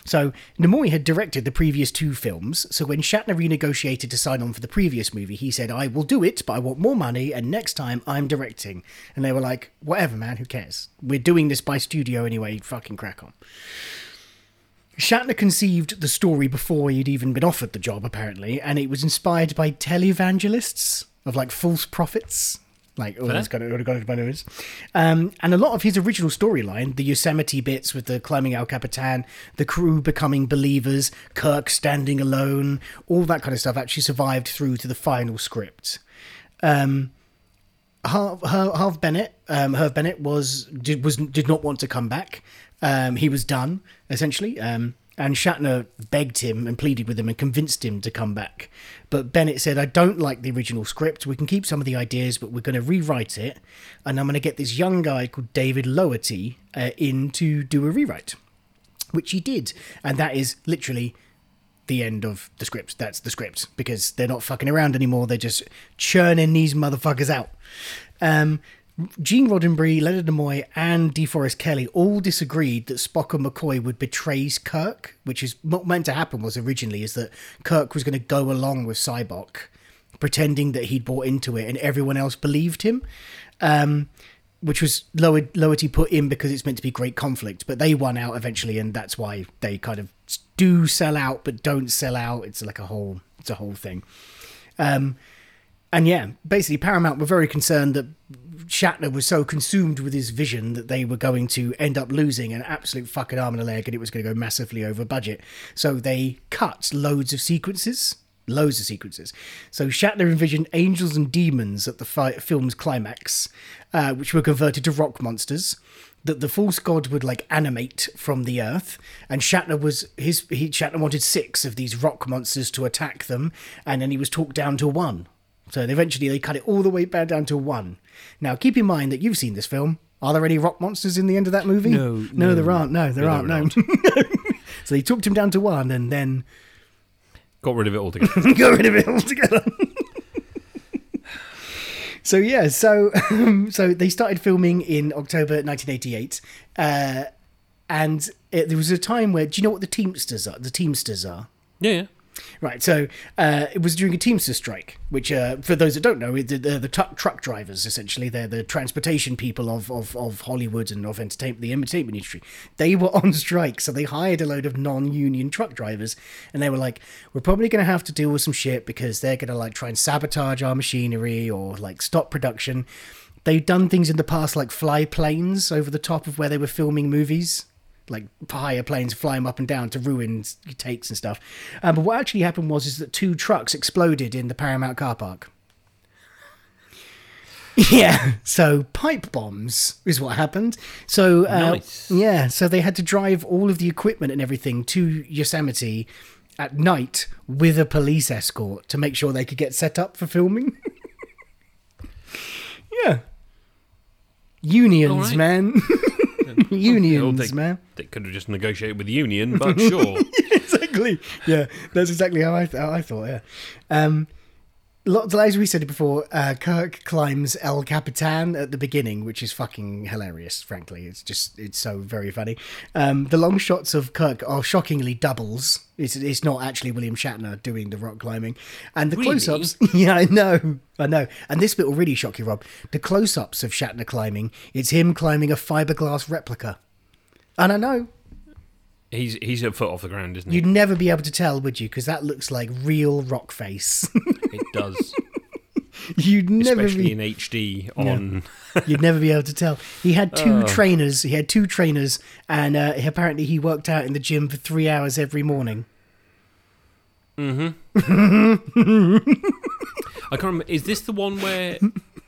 So, Nimoy had directed the previous two films. So, when Shatner renegotiated to sign on for the previous movie, he said, I will do it, but I want more money, and next time I'm directing. And they were like, whatever, man, who cares? We're doing this by studio anyway, fucking crack on. Shatner conceived the story before he'd even been offered the job, apparently, and it was inspired by televangelists of like false prophets. Like oh, those kind of, all kind of knows. Um, and a lot of his original storyline, the Yosemite bits with the climbing El Capitan, the crew becoming believers, Kirk standing alone, all that kind of stuff actually survived through to the final script. Um, Harve, Bennett, um, Bennett was did was did not want to come back. Um, he was done essentially, um, and Shatner begged him and pleaded with him and convinced him to come back. But Bennett said, "I don't like the original script. We can keep some of the ideas, but we're going to rewrite it, and I'm going to get this young guy called David Loughery uh, in to do a rewrite." Which he did, and that is literally the end of the script. That's the script because they're not fucking around anymore. They're just churning these motherfuckers out. Um, Gene Roddenberry, Leonard Nimoy, and DeForest Kelley all disagreed that Spock and McCoy would betray Kirk, which is what meant to happen was originally is that Kirk was going to go along with Sybok, pretending that he'd bought into it, and everyone else believed him. Um, which was Lower, put in because it's meant to be great conflict, but they won out eventually, and that's why they kind of do sell out but don't sell out. It's like a whole, it's a whole thing. Um, and yeah, basically Paramount were very concerned that Shatner was so consumed with his vision that they were going to end up losing an absolute fucking arm and a leg, and it was going to go massively over budget. So they cut loads of sequences. Loads of sequences. So Shatner envisioned angels and demons at the fi- film's climax, uh, which were converted to rock monsters. That the false god would like animate from the earth, and Shatner was his. He, Shatner wanted six of these rock monsters to attack them, and then he was talked down to one. So eventually they cut it all the way back down to one. Now keep in mind that you've seen this film. Are there any rock monsters in the end of that movie? No, no, no. there aren't. No, there No, aren't. there No. so they took him down to one, and then Got rid of it altogether. got rid of it altogether. so yeah, so um, so they started filming in October 1988, uh, and it, there was a time where do you know what the Teamsters are? The Teamsters are. yeah, yeah. Right, so uh, it was during a Teamster strike, which, uh, for those that don't know, they're the, tu- truck drivers, essentially. They're the transportation people of, of, of Hollywood and of entertainment, the entertainment industry. They were on strike, so they hired a load of non union truck drivers, and they were like, we're probably going to have to deal with some shit because they're going to, like, try and sabotage our machinery or, like, stop production. They've done things in the past, like fly planes over the top of where they were filming movies like higher planes fly them up and down to ruin takes and stuff. Um, but what actually happened was is that two trucks exploded in the Paramount car park. Yeah, so pipe bombs is what happened. So uh, Nice. yeah, so they had to drive all of the equipment and everything to Yosemite at night with a police escort to make sure they could get set up for filming. yeah, unions, right. man. Unions, they, man. They could have just negotiated with the union, but sure. exactly. Yeah, that's exactly how I, how I thought. Yeah. Um, as we said before, uh, Kirk climbs El Capitan at the beginning, which is fucking hilarious. Frankly, it's just it's so very funny. Um, the long shots of Kirk are shockingly doubles. It's it's not actually William Shatner doing the rock climbing, and the Really? close-ups. Yeah, I know, I know. And this bit will really shock you, Rob. The close-ups of Shatner climbing. It's him climbing a fiberglass replica. And I know He's he's a foot off the ground, isn't he? You'd never be able to tell, would you? Because that looks like real rock face. It does, You'd never especially be. in HD on. You'd never be able to tell. He had two Oh. trainers. He had two trainers, and uh, apparently he worked out in the gym for three hours every morning. Mm-hmm. I can't remember. Is this the one where?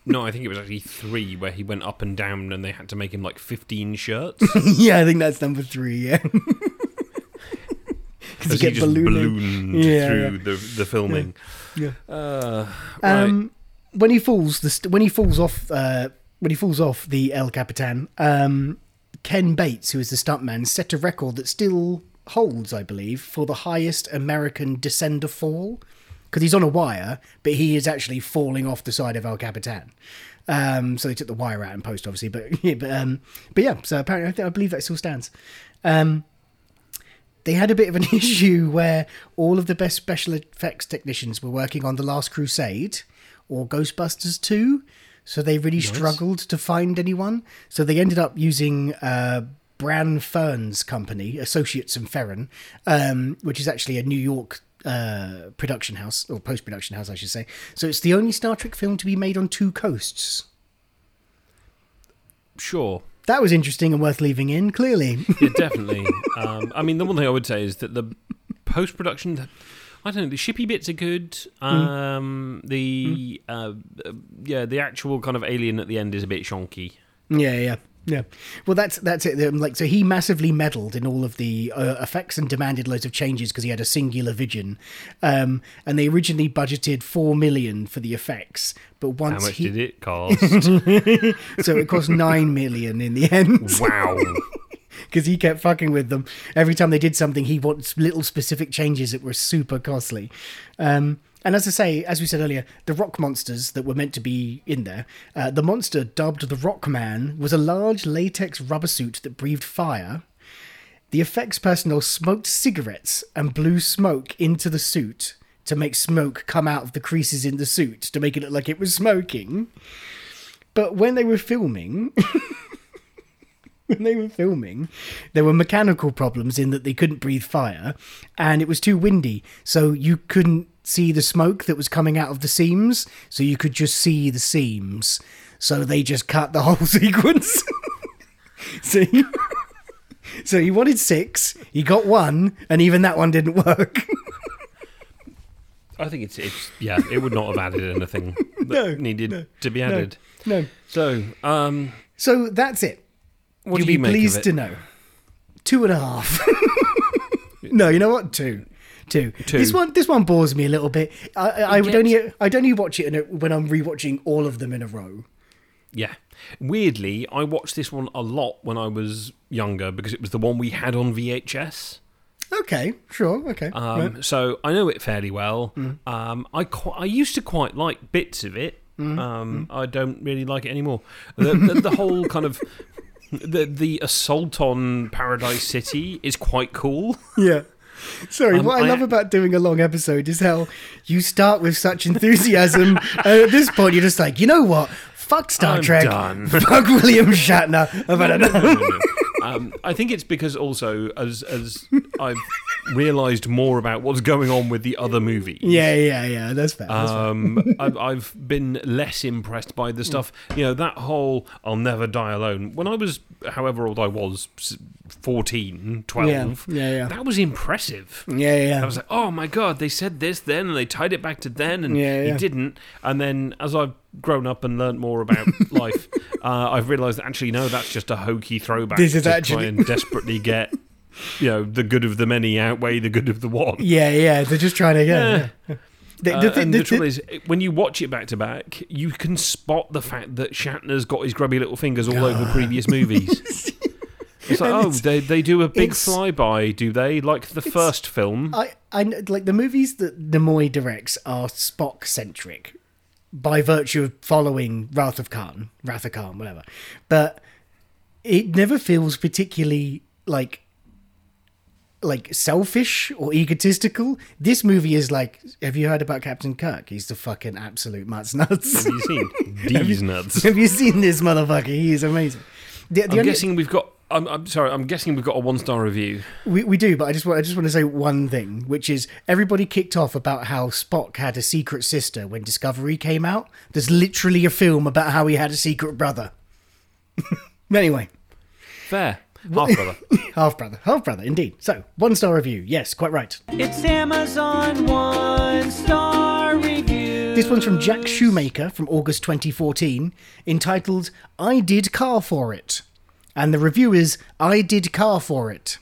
No, I think it was actually three where he went up and down, and they had to make him like fifteen shirts. yeah, I think that's number three. Yeah, because you he get just ballooning. ballooned Yeah, through yeah. the the filming. Yeah. Uh, right. Um, when he falls, the st- when he falls off, uh, when he falls off the El Capitan, um, Ken Bates, who is the stuntman, set a record that still holds, I believe, for the highest American descender fall. Because he's on a wire, but he is actually falling off the side of El Capitan. Um, so they took the wire out in post, obviously, but yeah, but um, but yeah. So apparently, I, think, I believe that still stands. Um, they had a bit of an issue where all of the best special effects technicians were working on The Last Crusade or Ghostbusters 2. So they really struggled to find anyone. So they ended up using uh, Bran Ferren's company, Associates and Ferren, um, which is actually a New York uh, production house, or post production house, I should say. So it's the only Star Trek film to be made on two coasts. Sure. That was interesting and worth leaving in, clearly. Yeah, definitely. um, I mean, the one thing I would say is that the post production. I don't know. The shippy bits are good. Um, The uh, uh, yeah, the actual kind of alien at the end is a bit shonky. Yeah, yeah, yeah. Well, that's that's it. Um, Like, so he massively meddled in all of the uh, effects and demanded loads of changes because he had a singular vision. Um, and they originally budgeted four million for the effects, but once How much he, did it cost? so it cost nine million in the end. wow. because he kept fucking with them every time they did something. He wants little specific changes that were super costly. Um, and as I say, as we said earlier, the rock monsters that were meant to be in there, uh, the monster dubbed the Rock Man was a large latex rubber suit that breathed fire. The effects personnel smoked cigarettes and blew smoke into the suit to make smoke come out of the creases in the suit to make it look like it was smoking. But when they were filming, when they were filming, there were mechanical problems in that they couldn't breathe fire and it was too windy. So you couldn't see the smoke that was coming out of the seams. So you could just see the seams. So they just cut the whole sequence. so, he, so he wanted six, he got one, and even that one didn't work. I think it's it's yeah. It would not have added anything that No, needed no, to be no, added. no. So, um, So that's it. What be you of pleased to know. Two and a half. no, you know what? Two. Two. Two. This one, this one bores me a little bit. I, I, I would only, I'd only watch it in a, when I'm rewatching all of them in a row. yeah. Weirdly, I watched this one a lot when I was younger because it was the one we had on VHS. Okay, sure, okay. Um, right. So I know it fairly well. Mm. Um, I qu- I used to quite like bits of it. Mm. Um, I don't really like it anymore. The, the, the whole kind of the the assault on Paradise City is quite cool. Yeah. Sorry, Um, what I, I- love about doing a long episode is how you start with such enthusiasm, and at this point you're just like, you know what? Fuck Star I'm Trek. done. Fuck William Shatner. I've had enough. Um, I think it's because also as as I've realised more about what's going on with the other movies. Yeah, yeah, yeah. That's fair. That's. Um, I've, I've been less impressed by the stuff. You know, that whole "I'll never die alone." When I was, however old I was, 14, 12, Yeah, yeah, yeah. that was impressive. Yeah, yeah, yeah. I was like, "Oh my god!" They said this then, and they tied it back to then, and Yeah, he didn't. And then, as I've grown up and learnt more about life, uh, I've realised that actually, no, that's just a hokey throwback This is to actually- try and desperately get. You know, the good of the many outweigh the good of the one. Yeah, yeah. They're just trying to get. Yeah. yeah. The, the, and the- the trouble is, when you watch it back to back, you can spot the fact that Shatner's got his grubby little fingers all over previous movies. It's like, oh, And oh, it's- they they do a big flyby, do they? Like the first film. I, I like the movies that Nimoy directs are Spock centric by virtue of following Wrath of Khan, Wrath of Khan, whatever. But it never feels particularly like like selfish or egotistical. This movie is like, have you heard about Captain Kirk? He's the fucking absolute nuts nuts. Have you seen Have these you- nuts? Have you seen this motherfucker? He is amazing. The, the I'm only- guessing we've got. I'm, I'm sorry. I'm guessing we've got a one star review. We, we do, but I just want I just want to say one thing, which is everybody kicked off about how Spock had a secret sister when Discovery came out. There's literally a film about how he had a secret brother. anyway, Fair. Half brother. half brother, half brother, indeed. So one star review, yes, quite right. It's Amazon one star review. This one's from Jack Shoemaker from August 2014, entitled "I Did Car for It," and the review is "I did car for it."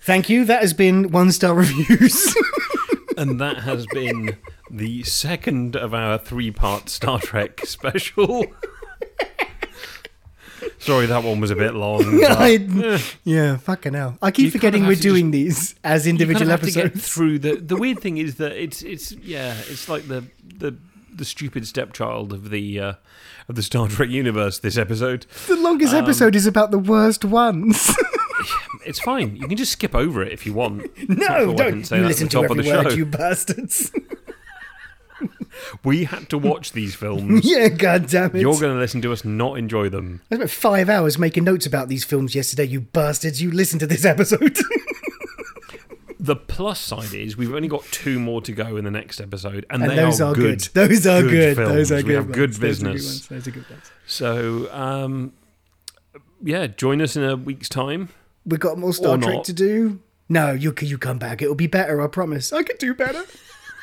Thank you. That has been one star reviews. and that has been the second of our three part Star Trek special. Sorry, that one was a bit long. but- I, yeah, fucking hell. I keep You forgetting we're doing these as you individual kind of have to get episodes. through the the weird thing is that it's it's yeah it's like the the the stupid stepchild of the uh, of the Star Trek universe. This episode, The longest Um, episode is about the worst ones. it's fine. You can just skip over it if you want. No, don't. say You listen the to top every of the word, show. you bastards. We had to watch these films. yeah, god damn it. You're going to listen to us not enjoy them. I spent five hours making notes about these films yesterday, you bastards. You listen to this episode. The plus side is we've only got two more to go in the next episode, and, and they those are, are good. good. Those are good. films. Those are good. We have ones. good Those are good business. ones. Those are good ones. So, um, yeah, join us in a week's time. We've got more Star Trek to do. No, you you come back. It'll be better. I promise. I could do better.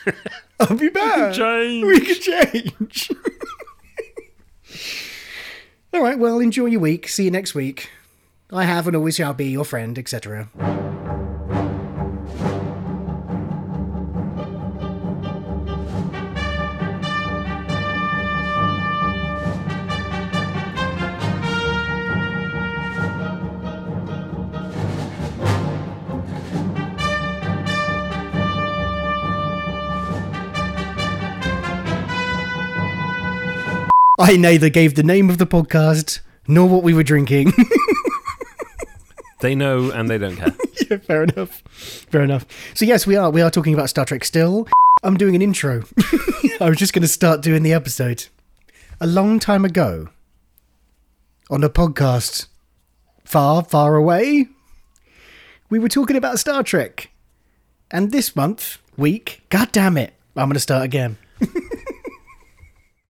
I'll be back. We can change. We can change. All right. Well, enjoy your week. See you next week. I have and always shall be your friend, etc. I neither gave the name of the podcast nor what we were drinking. They know and they don't care. yeah, fair enough. Fair enough. So yes, we are we are talking about Star Trek still. I'm doing an intro. I was just going to start doing the episode. A long time ago, on a podcast far, far away, we were talking about Star Trek. And this month, week, god damn it, I'm going to start again.